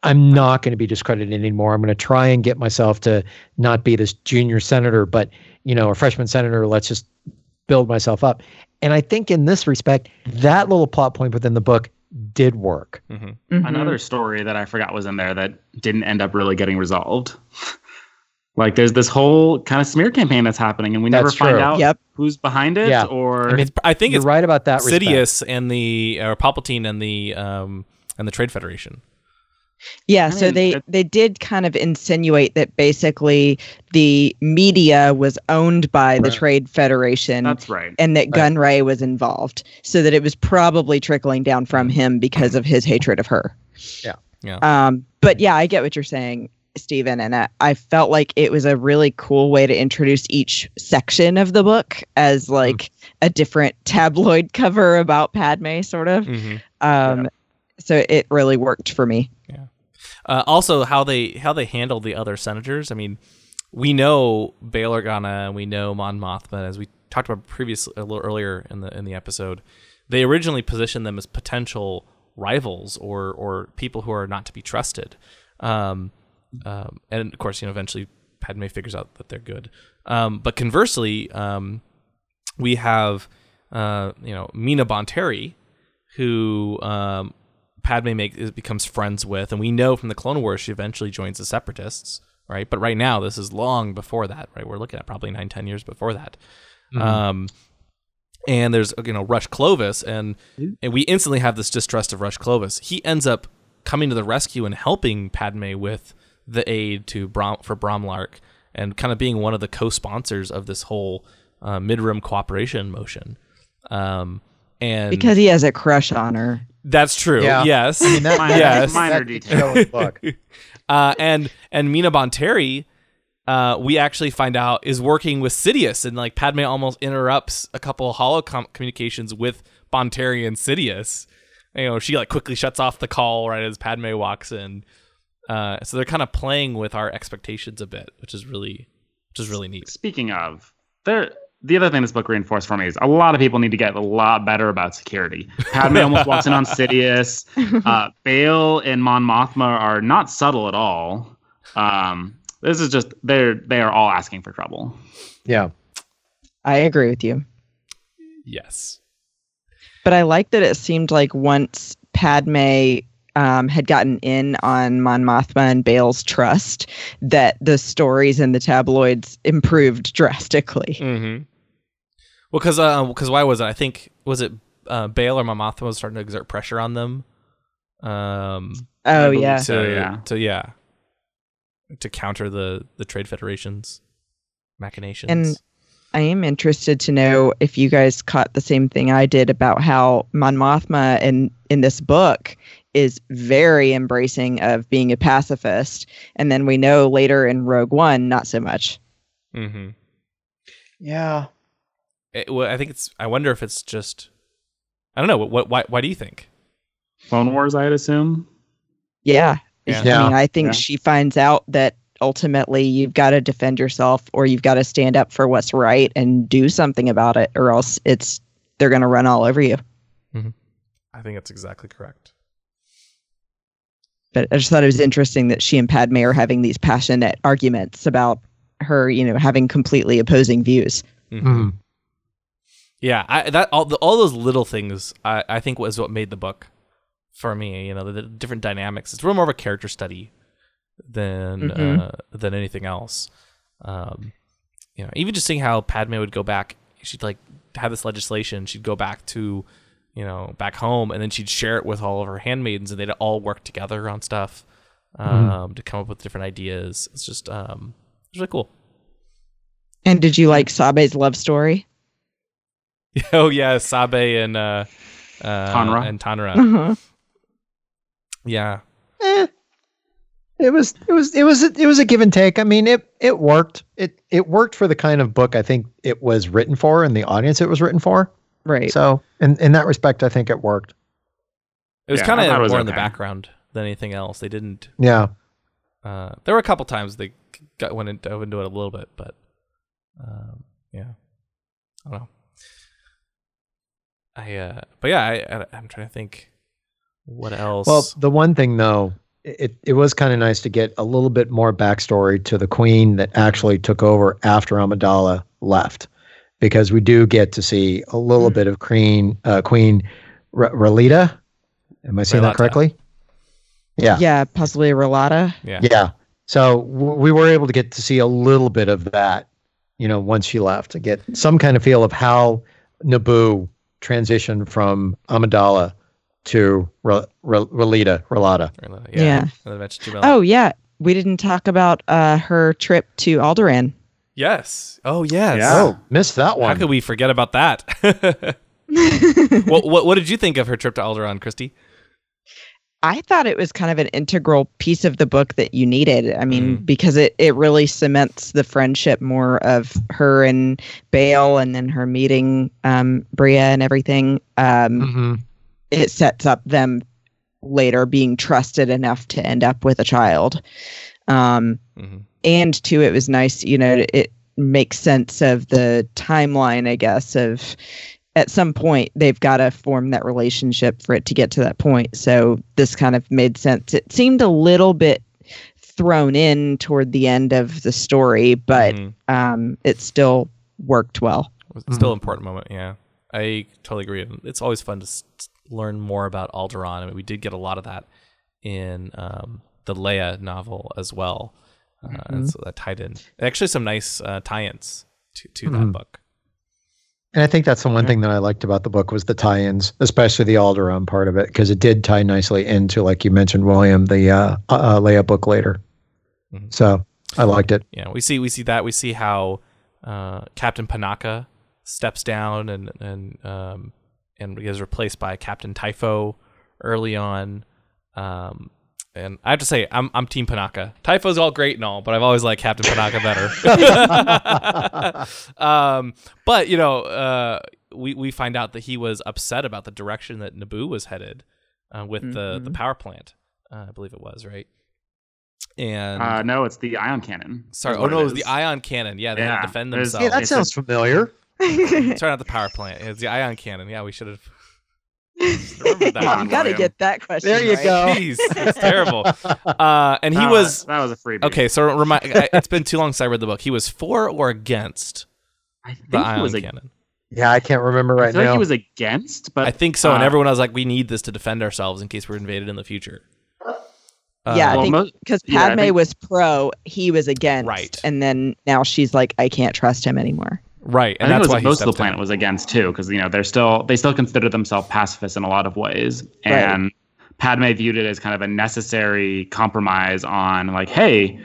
I'm not going to be discredited anymore. I'm going to try and get myself to not be this junior senator, but you know, a freshman senator. Let's just build myself up. And I think in this respect, that little plot point within the book did work. hmm Mhm. Another story that I forgot was in there that didn't end up really getting resolved. *laughs* like there's this whole kind of smear campaign that's happening, and we never That's find out Yep. who's behind it Yeah. or I mean, I think You're it's right about that. respect. Sidious and the or Palpatine and the um and the Trade Federation. Yeah, I so they they did kind of insinuate that basically the media was owned by the Trade Federation that's right. and that Right. Gunray was involved, so that it was probably trickling down from him because of his hatred of her. Yeah. Yeah. Um, but yeah, I get what you're saying, Stephen, and I, I felt like it was a really cool way to introduce each section of the book as like a different tabloid *laughs* cover about Padme, sort of. Mm-hmm. Um, So it really worked for me. Uh, also, how they how they handled the other senators. I mean, we know Bail Organa and we know Mon Mothma, as we talked about previously a little earlier in the in the episode. They originally positioned them as potential rivals or or people who are not to be trusted. Um, um, and of course, you know, eventually Padme figures out that they're good. Um, but conversely, um, we have uh, you know Mina Bonteri, who um, Padme make, is, becomes friends with, and we know from the Clone Wars she eventually joins the Separatists, right? But right now, this is long before that, right? We're looking at probably nine, ten years before that. Um, and there's you know Rush Clovis, and and we instantly have this distrust of Rush Clovis. He ends up coming to the rescue and helping Padme with the aid to Brom for Bromlarch, and kind of being one of the co-sponsors of this whole uh, mid-rim cooperation motion. Um, and Because he has a crush on her. That's true. Yeah. Yes. I mean, that, Minor- Yes. minor detail. detail in the book. *laughs* uh, and and Mina Bonteri, uh, we actually find out is working with Sidious, and like Padme almost interrupts a couple of holo com- communications with Bonteri and Sidious. You know, she like quickly shuts off the call right as Padme walks in. Uh, so they're kind of playing with our expectations a bit, which is really, which is really neat. Speaking of, there the other thing this book reinforced for me is a lot of people need to get a lot better about security. *laughs* Padme almost walks in on Sidious. Uh, Bail and Mon Mothma are not subtle at all. Um, this is just they're they are all asking for trouble. Yeah. I agree with you. Yes. But I like that it seemed like once Padme um, had gotten in on Mon Mothma and Bail's trust, that the stories in the tabloids improved drastically. Mm-hmm. Well, because uh, because why was it? I think was it uh, Bail or Mon Mothma was starting to exert pressure on them. Um. Oh yeah, so. to yeah. to yeah to counter the the trade federation's machinations. And I am interested to know if you guys caught the same thing I did about how Mon Mothma in in this book is very embracing of being a pacifist, and then we know later in Rogue One, not so much. mm-hmm. Yeah. It, well, I think it's. I wonder if it's just. I don't know. What? Why? Why do you think? Clone Wars, I'd assume. Yeah. Yeah. Yeah. I mean, I think Yeah. she finds out that ultimately you've got to defend yourself or you've got to stand up for what's right and do something about it or else it's they're going to run all over you. I think that's exactly correct. But I just thought it was interesting that she and Padme are having these passionate arguments about her, you know, having completely opposing views. Mhm. Yeah, I, that all the, all those little things I, I think was what made the book for me. You know, the, the different dynamics. It's real more of a character study than Mhm. uh, than anything else. Um, you know, even just seeing how Padme would go back, she'd like have this legislation. She'd go back to, you know, back home, and then she'd share it with all of her handmaidens, and they'd all work together on stuff um, to come up with different ideas. It's just um, it's really cool. And did you like Sabe's love story? *laughs* oh yeah, Sabe and uh, uh, Tonra. and Tonra. Uh-huh. Yeah. Eh, it was it was it was it was a give and take. I mean, it it worked. It it worked for the kind of book I think it was written for and the audience it was written for. Right. So, in in that respect, I think it worked. It was Yeah, kind I thought it of was more in the background than anything else. They didn't. Yeah. Uh, there were a couple times they got went in, dove into it a little bit, but um, yeah, I don't know. I uh, but yeah, I, I I'm trying to think what else. Well, the one thing though, it it was kind of nice to get a little bit more backstory to the queen that actually took over after Amidala left, because we do get to see a little bit of Queen uh, Queen R- Ralita. Am I saying that correctly? Yeah. yeah, possibly a Rolata. yeah, Yeah. So w- we were able to get to see a little bit of that, you know, once she left, to get some kind of feel of how Naboo transitioned from Amidala to Ra- Ra- Ralita, Relata, Yeah. yeah. And then mentioned Jamila. Oh yeah, we didn't talk about uh, her trip to Alderaan. Yes. Oh yes. Yeah. Oh, missed that one. How could we forget about that? *laughs* *laughs* what, what what did you think of her trip to Alderaan, Christy? I thought it was kind of an integral piece of the book that you needed. I mean, Mhm. because it, it really cements the friendship more of her and Bail and then her meeting um, Breha and everything. Um, Mhm. It sets up them later being trusted enough to end up with a child. Um, hmm and two, it was nice, you know, it makes sense of the timeline, I guess, of at some point they've got to form that relationship for it to get to that point. So this kind of made sense. It seemed a little bit thrown in toward the end of the story, but Mhm. um, it still worked well. was still an important moment. Yeah, I totally agree. And It's always fun to s- learn more about Alderaan. I mean, we did get a lot of that in um, the Leia novel as well, uh, and so that tied in. Actually, some nice uh, tie-ins to to that Mhm. book. And I think that's the one thing that I liked about the book was the tie-ins, especially the Alderaan part of it, because it did tie nicely into, like you mentioned, William, the uh, uh, Leia book later. Mhm. So I liked it. Yeah, we see we see that we see how uh, Captain Panaka steps down and and um, and is replaced by Captain Typho early on. Um, and I have to say, I'm I'm Team Panaka. Typho's all great and all, but I've always liked Captain Panaka better. *laughs* um, but you know, uh, we we find out that he was upset about the direction that Naboo was headed uh, with the the Mhm. power plant. Uh, I believe it was right. And Uh, no, it's the ion cannon. Sorry. Oh no, it it was the ion cannon. Yeah, they had to defend themselves. Hey, that It's sounds familiar. Sorry, not the power plant. It's the ion cannon. Yeah, we should have. Remembered that. You got to get that question. There you right. go. Jeez, it's terrible. Uh, and he That was that was a freebie. okay. So remind, I- it's been too long since I read the book. He was for or against I think the he was a, cannon. Yeah, I can't remember I right feel like now. he was against, but I think so. and uh, everyone was like, "We need this to defend ourselves in case we're invaded in the future." Yeah, I well, think most- because yeah, I Padme think- was pro, he was against, Right. And then now she's like, I can't trust him anymore. Right, I and think that's it was why most of the stepped down. planet was against too, because you know they're still they still consider themselves pacifists in a lot of ways, and Padme viewed it as kind of a necessary compromise on like, hey,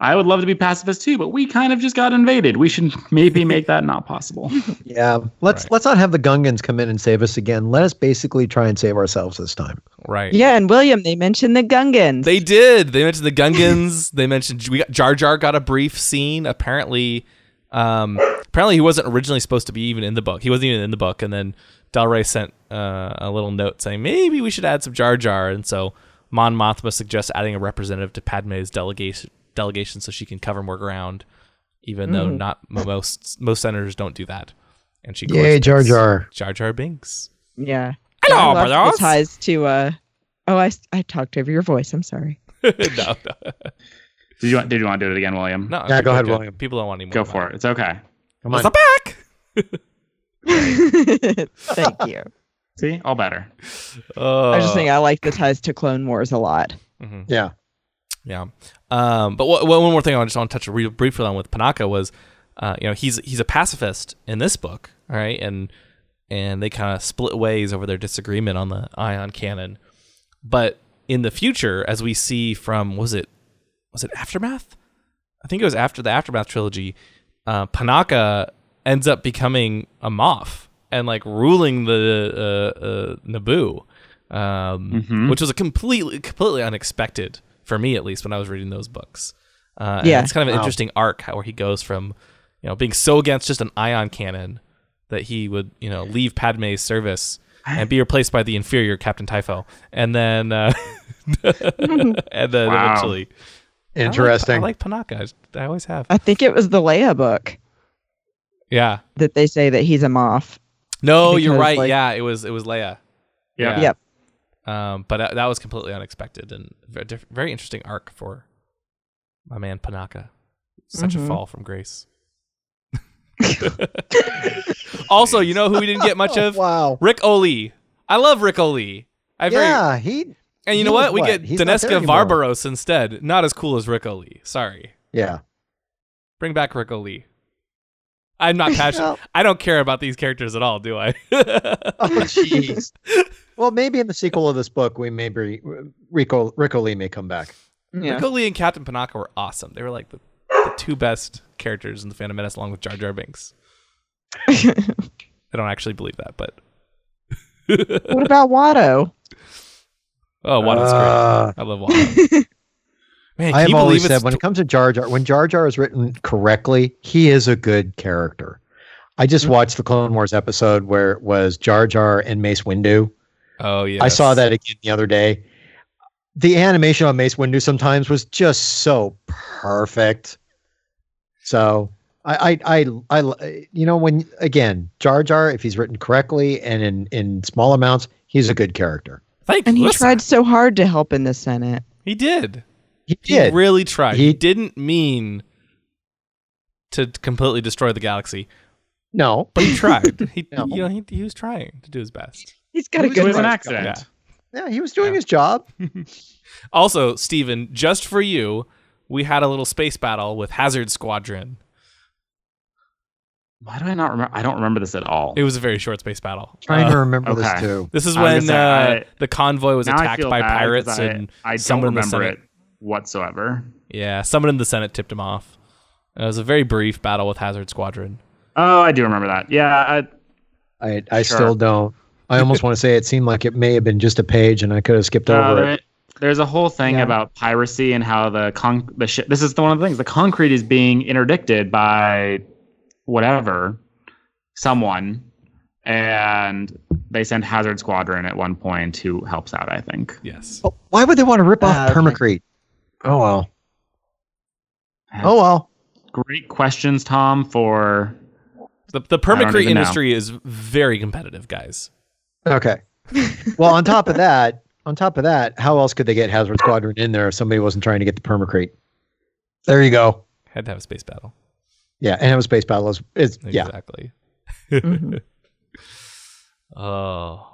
I would love to be pacifist too, but we kind of just got invaded. We should *laughs* maybe make that not possible. *laughs* yeah, let's Right. let's not have the Gungans come in and save us again. Let us basically try and save ourselves this time. Right. Yeah, and William, they mentioned the Gungans. They did. They mentioned the Gungans. *laughs* they mentioned we got Jar Jar got a brief scene. Apparently, um, apparently he wasn't originally supposed to be even in the book. He wasn't even in the book, and then Del Rey sent uh, a little note saying maybe we should add some Jar Jar, and so Mon Mothma suggests adding a representative to Padme's delegation delegation so she can cover more ground, even though not most most senators don't do that. And she goes, Yay, Jar Jar. Jar Jar Binks. Yeah. Hello, I love brothers. The ties to. uh Oh, I I talked over your voice. I'm sorry. *laughs* no, no, *laughs* Did you want? Did you want to do it again, William? no. Yeah, go ahead, do- William. People don't want any more. Go for that. it. It's okay. Come on. What's back? *laughs* Thank *laughs* you. See, all better. Uh, I was just saying I like the ties to Clone Wars a lot. Yeah. Yeah. Um, but wh- one more thing I just want to touch real briefly on with Panaka was, uh, you know, he's he's a pacifist in this book, all right, and and they kind of split ways over their disagreement on the ion cannon. But in the future, as we see from was it was it aftermath? I think it was after the aftermath trilogy. Uh, Panaka ends up becoming a Moff and like ruling the uh, uh, Naboo, um, which was a completely completely unexpected for me at least when I was reading those books. Uh, Yeah. it's kind of an Wow. interesting arc how, where he goes from you know being so against just an ion cannon that he would you know leave Padme's service and be replaced by the inferior Captain Typho, and then uh, *laughs* *laughs* and then Wow. eventually I like- Interesting. I like, Panaka. I always have. I think it was the Leia book Yeah. that they say that he's a Moff. No, you're right. like- yeah, it was it was Leia. Yeah. Yep. Um, but that, that was completely unexpected and very, very interesting arc for my man Panaka. Such a Mhm. fall from grace. *laughs* also, you know who we didn't get much of? *laughs* wow. Ric Olié. I love Ric Olié. I very, Yeah, he. And you he know was what? We what? get He's not there Daneska anymore. Varbaros instead. Not as cool as Rick Lee. Sorry. Yeah. Bring back Rick Lee. I'm not *laughs* passionate. I don't care about these characters at all, do I? *laughs* Oh, jeez. *laughs* well, maybe in the sequel of this book, we may be Rico Rico Lee may come back. Yeah. Rico Lee and Captain Panaka were awesome. They were like the, the two best characters in the Phantom Menace, along with Jar Jar Binks. I don't actually believe that, but what about Watto? Oh, Watto's Uh, great. I love Watto. *laughs* Man, I have always said when it comes to Jar Jar, when Jar Jar is written correctly, he is a good character. I just Mm-hmm. watched the Clone Wars episode where it was Jar Jar and Mace Windu. Oh yeah, I saw that again the other day. The animation on Mace Windu sometimes was just so perfect. So I, I, I, I, you know, when again, Jar Jar, if he's written correctly and in in small amounts, he's a good character. Thank And he tried so hard to help in the Senate. He did. He He did. really tried. He, He- didn't mean to completely destroy the galaxy, no, but he tried. *laughs* He, No. you know, he, he was trying to do his best. He's got a It was It good was an one. accident. Yeah. yeah, he was doing Yeah. his job. *laughs* Also, Steven, just for you, we had a little space battle with Hazard Squadron. Why do I not remember? I don't remember this at all. It was a very short space battle. Trying Uh, to remember okay. this too. This is I was when say, uh, I- the convoy was attacked by pirates I, and I don't someone in the remember Senate. it whatsoever. Yeah, someone in the Senate tipped him off. It was a very brief battle with Hazard Squadron. Oh, I do remember that. Yeah, I, I, I Sure. still don't. I almost want to say it seemed like it may have been just a page, and I could have skipped Uh, over there- it. There's a whole thing Yeah. about piracy and how the con- the sh- this is the one of the things the concrete is being interdicted by whatever someone and they send Hazard Squadron at one point who helps out, I think. Yes. Oh, why would they want to rip off Uh, okay. permacrete? Oh well. Oh well. Great questions, Tom, for The, the permacrete even know. industry is very competitive, guys. Okay. *laughs* well, on top of that, on top of that, how else could they get Hazard Squadron in there if somebody wasn't trying to get the permacrete? There you go. Had to have a space battle. Yeah, and have a space battle is, is yeah. Exactly. Mhm. *laughs* Oh.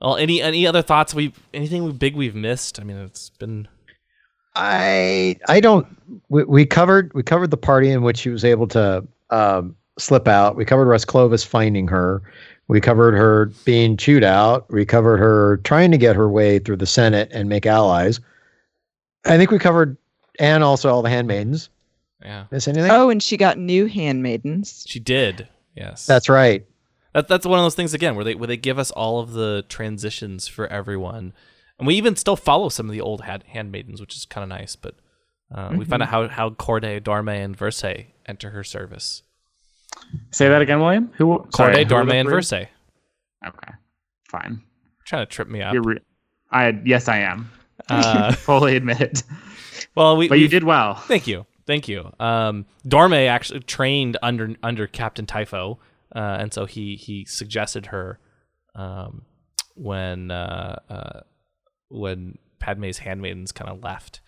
Well, any any other thoughts? We anything big we've missed? I mean, it's been I I don't. We, we covered we covered the party in which she was able to um, slip out. We covered Rush Clovis finding her. We covered her being chewed out. We covered her trying to get her way through the Senate and make allies. I think we covered, and also all the handmaidens. Yeah. Miss anything? Oh, and she got new handmaidens. She did. Yes. That's right. That, that's one of those things again where they where they give us all of the transitions for everyone, and we even still follow some of the old hand, handmaidens, which is kind of nice. But uh, we find out how how Cordé, Dormé, and Versé enter her service. Say that again, William. Who? Cordé, who Dormé, and three? Versé. Okay, fine. Trying to trip me up. You're re- I yes, I am. Uh, *laughs* Fully admit it. *laughs* well, we But you we've- did well. Thank you, thank you. Um, Dormé actually trained under under Captain Typho, uh, and so he he suggested her um, when uh, uh, when Padme's handmaidens kind of left.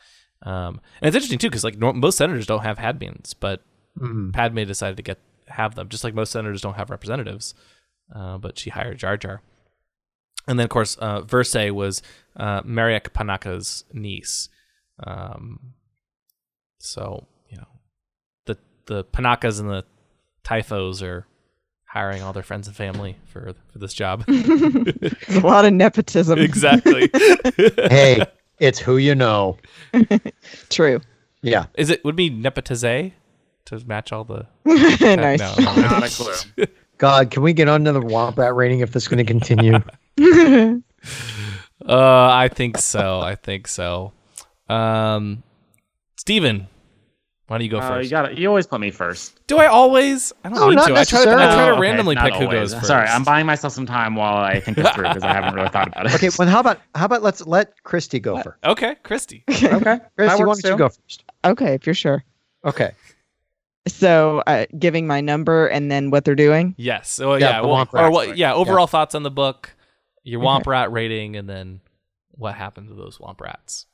Um, and it's interesting too because like nor- most senators don't have handmaidens, but Mhm. Padme decided to get have them, just like most senators don't have representatives. Uh, but she hired Jar Jar. And then, of course, uh, Versé was uh, Mariek Panaka's niece. Um, so you know, the the Panakas and the Typhos are hiring all their friends and family for for this job. *laughs* There's a lot of nepotism. exactly. *laughs* hey, it's who you know. *laughs* True. Yeah. Is it would it be nepotize to match all the? nice. No, no, no. Not a clue. God, can we get on to the Wombat rating if this is going to continue? Uh, I think so. I think so. Um, Steven, why don't you go Uh, first? you got You always put me first. Do I always? I don't No, need not to. I try to. I try to Oh, okay, randomly not pick who goes first. Sorry, I'm buying myself some time while I think this through because I haven't really thought about it. Okay, *laughs* well, how about how about let's let Christy go first. Okay, Christy. *laughs* okay. Christy, That why don't you go first? Okay, if you're sure. Okay. So, uh, giving my number and then what they're doing. Yes. So Yeah, yeah, well, or what? story. Yeah, overall thoughts on the book, your Okay. Womp Rat rating, and then what happened to those Womp Rats.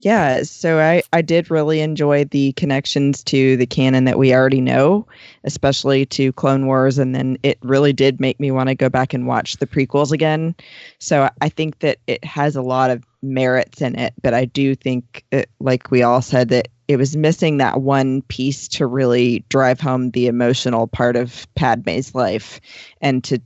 Yeah, so I, I did really enjoy the connections to the canon that we already know, especially to Clone Wars, and then it really did make me want to go back and watch the prequels again. So I think that it has a lot of merits in it, but I do think, it, like we all said, that it was missing that one piece to really drive home the emotional part of Padme's life, and to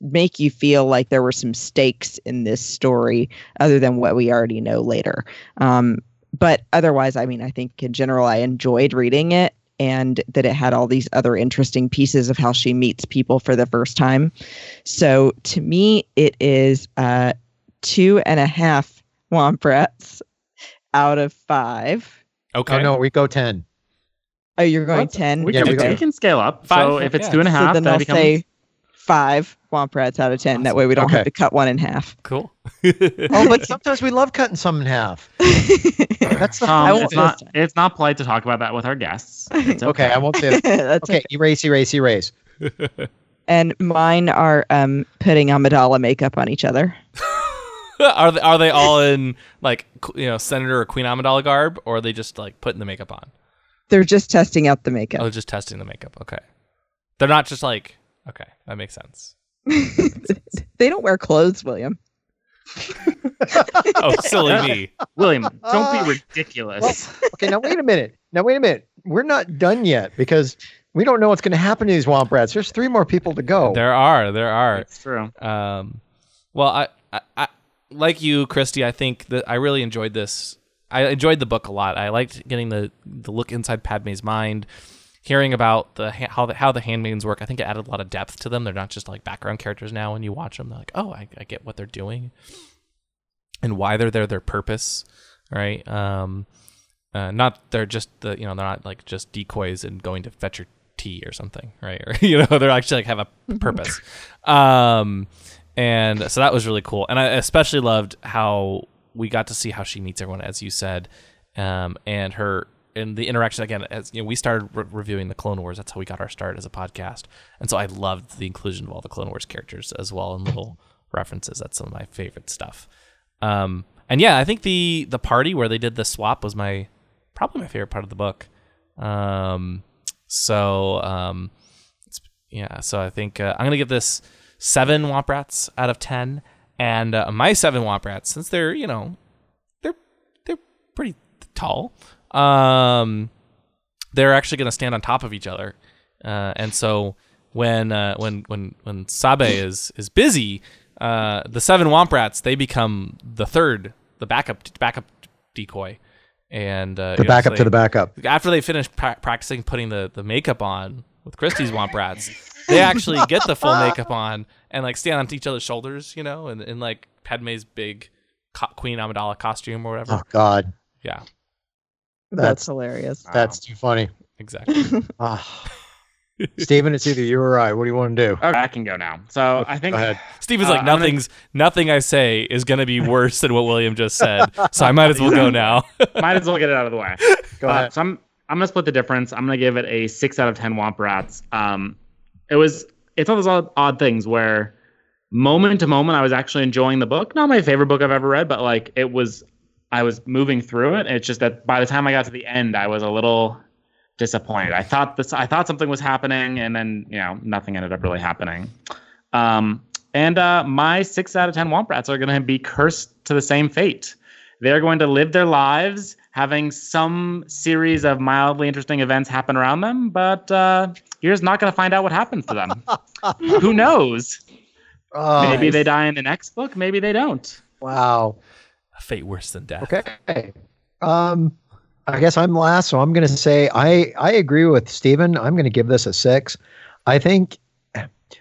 make you feel like there were some stakes in this story other than what we already know later. Um, but otherwise, I mean, I think in general, I enjoyed reading it and that it had all these other interesting pieces of how she meets people for the first time. So to me, it is uh, two and a half Womp Rats out of five. Okay. Oh no, we go ten. Oh, you're going Let's- 10? We Yeah, can, we we can scale up. Five, so if it's yeah. two and a So then that I'll becomes say five Womp Rats out of 10. That way we don't Okay. have to cut one in half. Cool. *laughs* Oh, but sometimes we love cutting some in half. *laughs* That's the um, it's not it's not polite to talk about that with our guests. It's Okay, I won't say that. *laughs* That's Okay, erase, erase, erase. And mine are um, putting Amidala makeup on each other. are they are they all in like you know Senator or Queen Amidala garb, or are they just like putting the makeup on? They're just testing out the makeup. Oh, just testing the makeup. Okay. They're not just like okay, that makes sense. *laughs* they don't wear clothes, William. *laughs* Oh, silly me. William, *laughs* don't be ridiculous. Okay, now wait a minute. Now wait a minute. We're not done yet because we don't know what's going to happen to these Womp Rats. There's three more people to go. There are, there are. it's true. Um, well, I, I, I, like you, Christy. I think that I really enjoyed this. I enjoyed the book a lot. I liked getting the the look inside Padme's mind, hearing about the how the how the handmaidens work. I think it added a lot of depth to them. They're not just like background characters now. When you watch them, they're like, oh, I, I get what they're doing, and why they're there, their purpose, right? Um, uh, not they're just the you know they're not like just decoys and going to fetch your tea or something, right? *laughs* Or you know they're actually like have a *laughs* purpose. um, and so that was really cool, and I especially loved how we got to see how she meets everyone, as you said, um, and her and the interaction again. As you know, we started re- reviewing the Clone Wars. That's how we got our start as a podcast, and so I loved the inclusion of all the Clone Wars characters as well and little references. That's some of my favorite stuff. Um, and yeah, I think the the party where they did the swap was my probably my favorite part of the book. Um, so um, yeah, so I think uh, I'm gonna give this seven Womp Rats out of ten, and uh, my seven Womp Rats, since they're you know they're they're pretty tall, um, they're actually gonna stand on top of each other, uh, and so when uh, when when when Sabe is is busy, uh, the seven Womp Rats they become the third, the backup backup decoy, and uh, the you know, backup so to the backup. after they finish pra- practicing putting the, the makeup on with Christie's Womp Rats, they actually get the full makeup on and like stand on each other's shoulders, you know, and in like Padme's big co- Queen Amidala costume or whatever. Oh God, Yeah, That's, That's- hilarious. that's too funny. exactly. *laughs* Ah, Steven, it's either you or I. What do you want to do? Okay, I can go now. So I think Go. Steven's Uh, like I'm gonna- nothing's nothing I say is gonna be *laughs* worse than what William just said. So I might as well go *laughs* now. might as well get it out of the way. Go Uh, ahead. so I'm I'm gonna split the difference. I'm gonna give it a six out of ten Womp Rats. Um, it was it's one of those odd, odd things where moment to moment I was actually enjoying the book. Not my favorite book I've ever read, but like it was I was moving through it. It's just that by the time I got to the end, I was a little disappointed. I thought this I thought something was happening, and then you know nothing ended up really happening. Um, and uh, my six out of ten Womp Rats are going to be cursed to the same fate. They're going to live their lives having some series of mildly interesting events happen around them, but uh, you're just not going to find out what happened to them. *laughs* Who knows? Oh, Maybe they die in the next book. Maybe they don't. Wow. A fate worse than death. Okay. Um, I guess I'm last, so I'm going to say I I agree with Steven. I'm going to give this a six. I think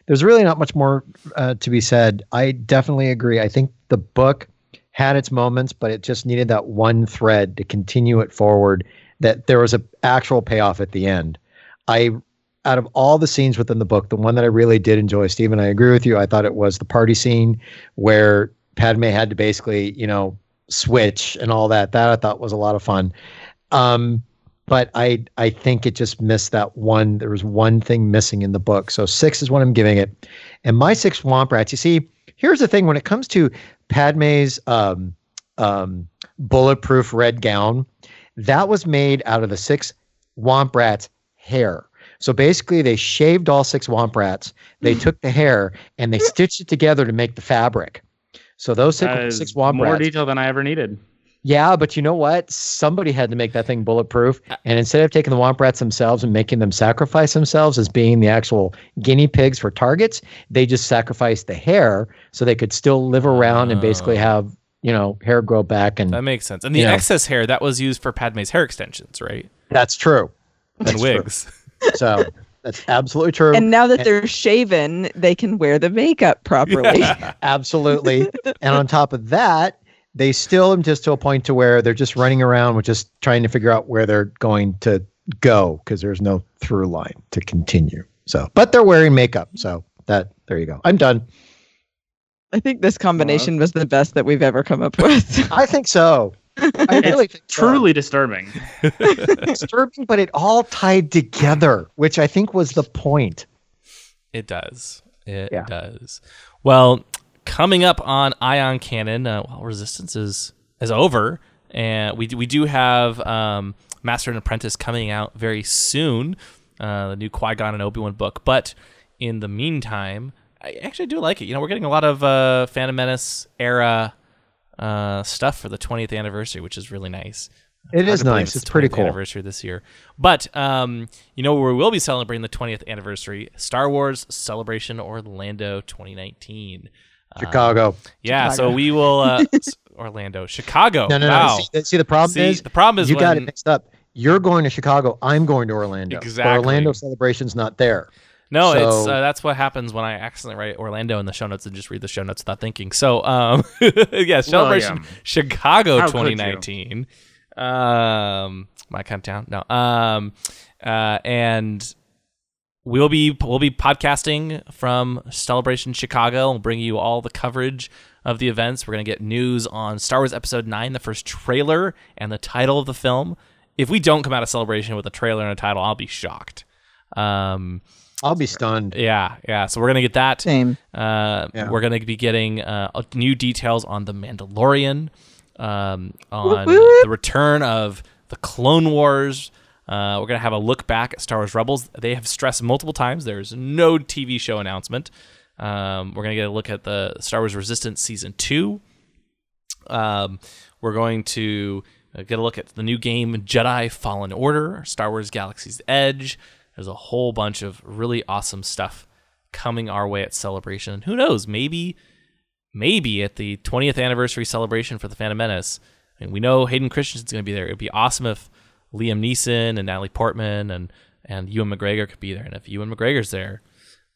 there's really not much more uh, to be said. I definitely agree. I think the book had its moments, but it just needed that one thread to continue it forward. That there was a actual payoff at the end. I out of all the scenes within the book, the one that I really did enjoy, Stephen, I agree with you. I thought it was the party scene where Padme had to basically, you know, switch and all that. That I thought was a lot of fun. Um, but I I think it just missed that one. There was one thing missing in the book. So six is what I'm giving it. And my six Womp Rats, you see, here's the thing when it comes to Padme's um, um, bulletproof red gown, that was made out of the six Womp Rats hair. So basically, they shaved all six Womp Rats. They took the hair and they stitched it together to make the fabric. So those six, That is six Womp more Rats. detail than I ever needed. Yeah, but you know what? Somebody had to make that thing bulletproof. Uh, and instead of taking the Womp Rats themselves and making them sacrifice themselves as being the actual guinea pigs for targets, they just sacrificed the hair so they could still live around and basically oh. have, you know, hair grow back. And That makes sense. And the Yeah. excess hair that was used for Padme's hair extensions, right? that's true. And That's true. wigs. So *laughs* that's absolutely true. And now that they're shaven, they can wear the makeup properly. *laughs* Absolutely. and on top of that, they still am just to a point to where they're just running around with just trying to figure out where they're going to go because there's no through line to continue. So, but they're wearing makeup. So that there you go. I'm done. I think this combination was the best that we've ever come up with. I think so. I really think so. Truly disturbing. *laughs* disturbing, but it all tied together, which I think was the point. It does. It Yeah. does. Well, coming up on Ion Cannon, uh, well, Resistance is is over, and we we do have um, Master and Apprentice coming out very soon, uh, the new Qui Gon and Obi Wan book. But in the meantime, I actually do like it. You know, we're getting a lot of uh, Phantom Menace era uh, stuff for the 20th anniversary, which is really nice. It Hard is to believe nice. the It's pretty cool. Anniversary this year, but um, you know where we will be celebrating the 20th anniversary: Star Wars Celebration Orlando 2019. Chicago. Yeah, so we will uh, *laughs* Orlando, Chicago. No, no, wow. no. See, see, the problem See, is the problem is you got it mixed up. You're going to Chicago. I'm going to Orlando. But Exactly. Orlando celebration's not there. No, it's uh, that's what happens when I accidentally write Orlando in the show notes and just read the show notes without thinking. So, um, *laughs* yeah, Celebration William, Chicago how 2019. Um, my countdown. No. Um, uh, and we'll be we'll be podcasting from Celebration Chicago. We'll bring you all the coverage of the events. We're gonna get news on Star Wars Episode Nine, the first trailer and the title of the film. If we don't come out of Celebration with a trailer and a title, I'll be shocked. Um, I'll be stunned. yeah, yeah. So we're gonna get that. Same. Uh, Yeah. We're gonna be getting uh, new details on the Mandalorian, um, on whoop. the return of the Clone Wars. Uh, we're gonna have a look back at Star Wars Rebels. They have stressed multiple times there's no TV show announcement. Um, we're gonna get a look at the Star Wars Resistance season two. Um, we're going to uh, get a look at the new game Jedi Fallen Order, Star Wars Galaxy's Edge. There's a whole bunch of really awesome stuff coming our way at Celebration. Who knows? Maybe, maybe at the 20th anniversary celebration for the Phantom Menace. I mean, we know Hayden Christensen's going to be there. It'd be awesome if Liam Neeson and Natalie Portman and and Ewan McGregor could be there. And if Ewan McGregor's there,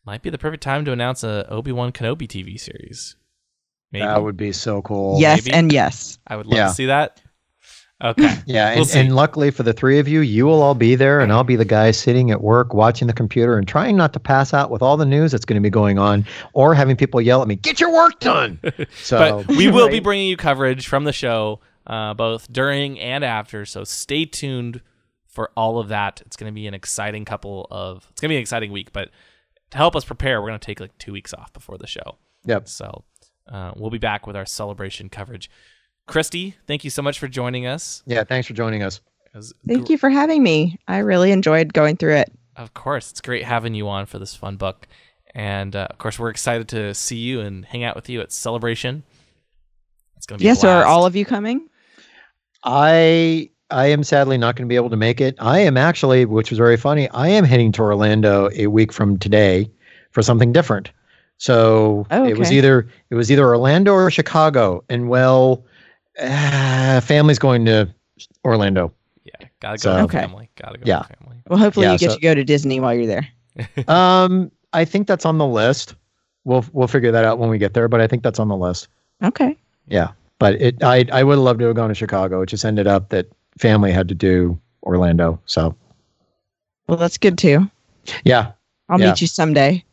might be the perfect time to announce a Obi Wan Kenobi TV series. Maybe That would be so cool. yes maybe. and yes. I would love Yeah. to see that. Okay. *laughs* Yeah, We'll and, and luckily for the three of you, you will all be there, and I'll be the guy sitting at work watching the computer and trying not to pass out with all the news that's going to be going on, or having people yell at me, "Get your work done." *laughs* So but *laughs* we will be bringing you coverage from the show uh, both during and after. So stay tuned for all of that. It's going to be an exciting couple of. It's going to be an exciting week. But to help us prepare, we're going to take like two weeks off before the show. Yep. So uh, we'll be back with our celebration coverage. Christy, thank you so much for joining us. yeah, thanks for joining us. Thank gr- you for having me. I really enjoyed going through it. Of course, it's great having you on for this fun book, and uh, of course, we're excited to see you and hang out with you at Celebration. It's going to be a Yes, are all of you coming? I I am sadly not going to be able to make it. I am actually, which was very funny. I am heading to Orlando a week from today for something different. So Oh, it was either it was either Orlando or Chicago, and well, uh, family's going to Orlando. Yeah, gotta go So- with Okay. family. Gotta go Yeah. family. Well, hopefully Yeah, you get so- to go to Disney while you're there. *laughs* um, I think that's on the list. We'll we'll figure that out when we get there, but I think that's on the list. Okay. Yeah, but it I I would have loved to have gone to Chicago. It just ended up that family had to do Orlando. So Well, that's good too. yeah, I'll Yeah. meet you someday.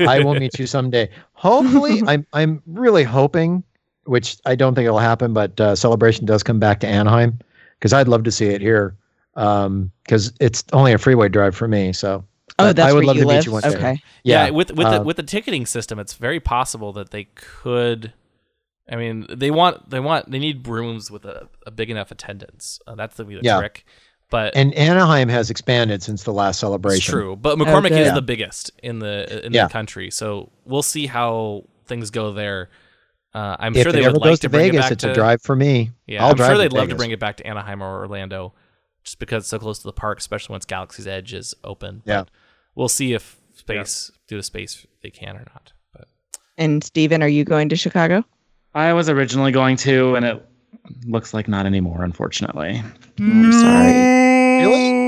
I will meet you someday. Hopefully, *laughs* I'm I'm really hoping, which I don't think it'll happen, but uh, Celebration does come back to Anaheim because I'd love to see it here. Um, because it's only a freeway drive for me. So Oh, that's I would where love you to meet you one day. okay. Yeah, with with the uh, with the ticketing system, it's very possible that they could. I mean, they want they want they need rooms with a, a big enough attendance. Uh, that's the, the Yeah. trick. But And Anaheim has expanded since the last celebration. it's true. But McCormick is good. the biggest in the in Yeah. the country, so we'll see how things go there. Uh, I'm If sure they ever would like goes to to bring it Vegas, back it's to a drive for me. Yeah, I'll I'm drive sure they'd love to bring it back to Anaheim or Orlando, just because it's so close to the park, especially once Galaxy's Edge is open. Yeah. But we'll see if space due to space they can or not. But And Steven, are you going to Chicago? I was originally going to, and it looks like not anymore, unfortunately. I'm sorry. Really?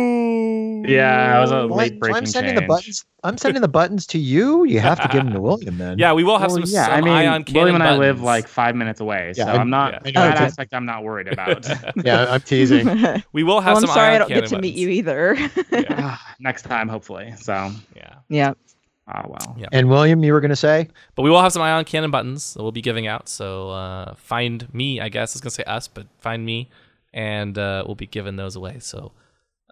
Yeah, I was a late so breaking I'm sending change. the buttons. I'm sending the buttons to you. You have to give them to William then. yeah, we will have Well, some, yeah, some I mean, ion William and I live like five minutes away, Yeah, so I- I'm not yeah. I know, that okay. aspect. I'm not worried about. *laughs* *laughs* Yeah, I'm teasing. *laughs* we will have some. I'm some sorry I don't get cannon to meet you either. Ah, Next time, hopefully. So, Yeah, yeah. oh well. Yeah. and William, you were going to say? but we will have some ion cannon buttons that we'll be giving out. So uh, find me, I guess. I was gonna say us, but find me, and uh, we'll be giving those away. So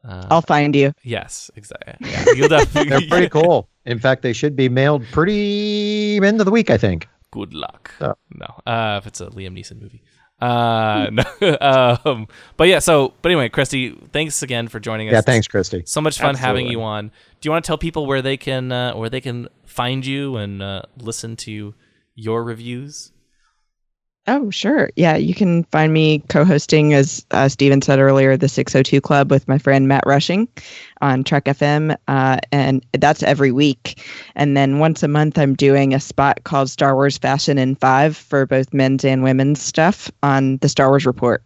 uh, I'll find you. yes, exactly. Yeah, you'll definitely. *laughs* They're pretty *laughs* cool. In fact, they should be mailed pretty end of the week, I think. Good luck. Oh. No, uh, if it's a Liam Neeson movie. Uh, *laughs* no. um, but yeah. So, but anyway, Christy, thanks again for joining us. Yeah, thanks, Christy. So much fun having you on. Do you want to tell people where they can uh, where they can find you and uh, listen to your reviews? Oh, sure. Yeah, you can find me co-hosting, as uh, Steven said earlier, the 602 Club with my friend Matt Rushing on Trek FM, uh, and that's every week. And then once a month, I'm doing a spot called Star Wars Fashion in Five for both men's and women's stuff on the Star Wars Report.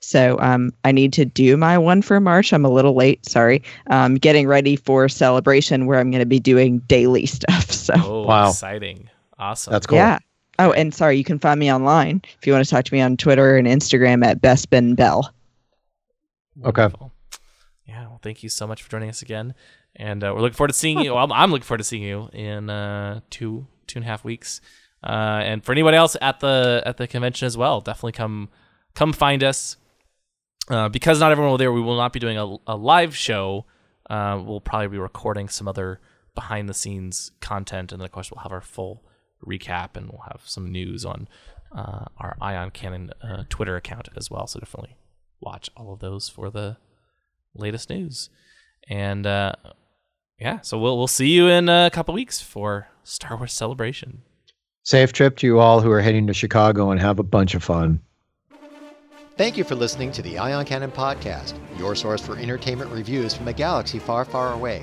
So um, I need to do my one for March. I'm a little late, sorry. Um, getting ready for celebration where I'm going to be doing daily *laughs* stuff. So Oh, Wow. exciting! Awesome. That's cool. yeah. Oh, and sorry, you can find me online if you want to talk to me on Twitter and Instagram at Bespin Bell. Okay. Yeah. Well, thank you so much for joining us again, and uh, we're looking forward to seeing you. *laughs* Well, I'm looking forward to seeing you in uh, two two and a half weeks. Uh, and for anybody else at the at the convention as well, definitely come come find us. Uh, because not everyone will be there, we will not be doing a, a live show. Uh, we'll probably be recording some other behind the scenes content, and then of course we'll have our full recap, and we'll have some news on uh, our Ion Cannon uh, Twitter account as well. So definitely watch all of those for the latest news. And uh, yeah, so we'll we'll see you in a couple weeks for Star Wars Celebration. Safe trip to you all who are heading to Chicago and have a bunch of fun. Thank you for listening to the Ion Cannon Podcast, your source for entertainment reviews from a galaxy far, far away.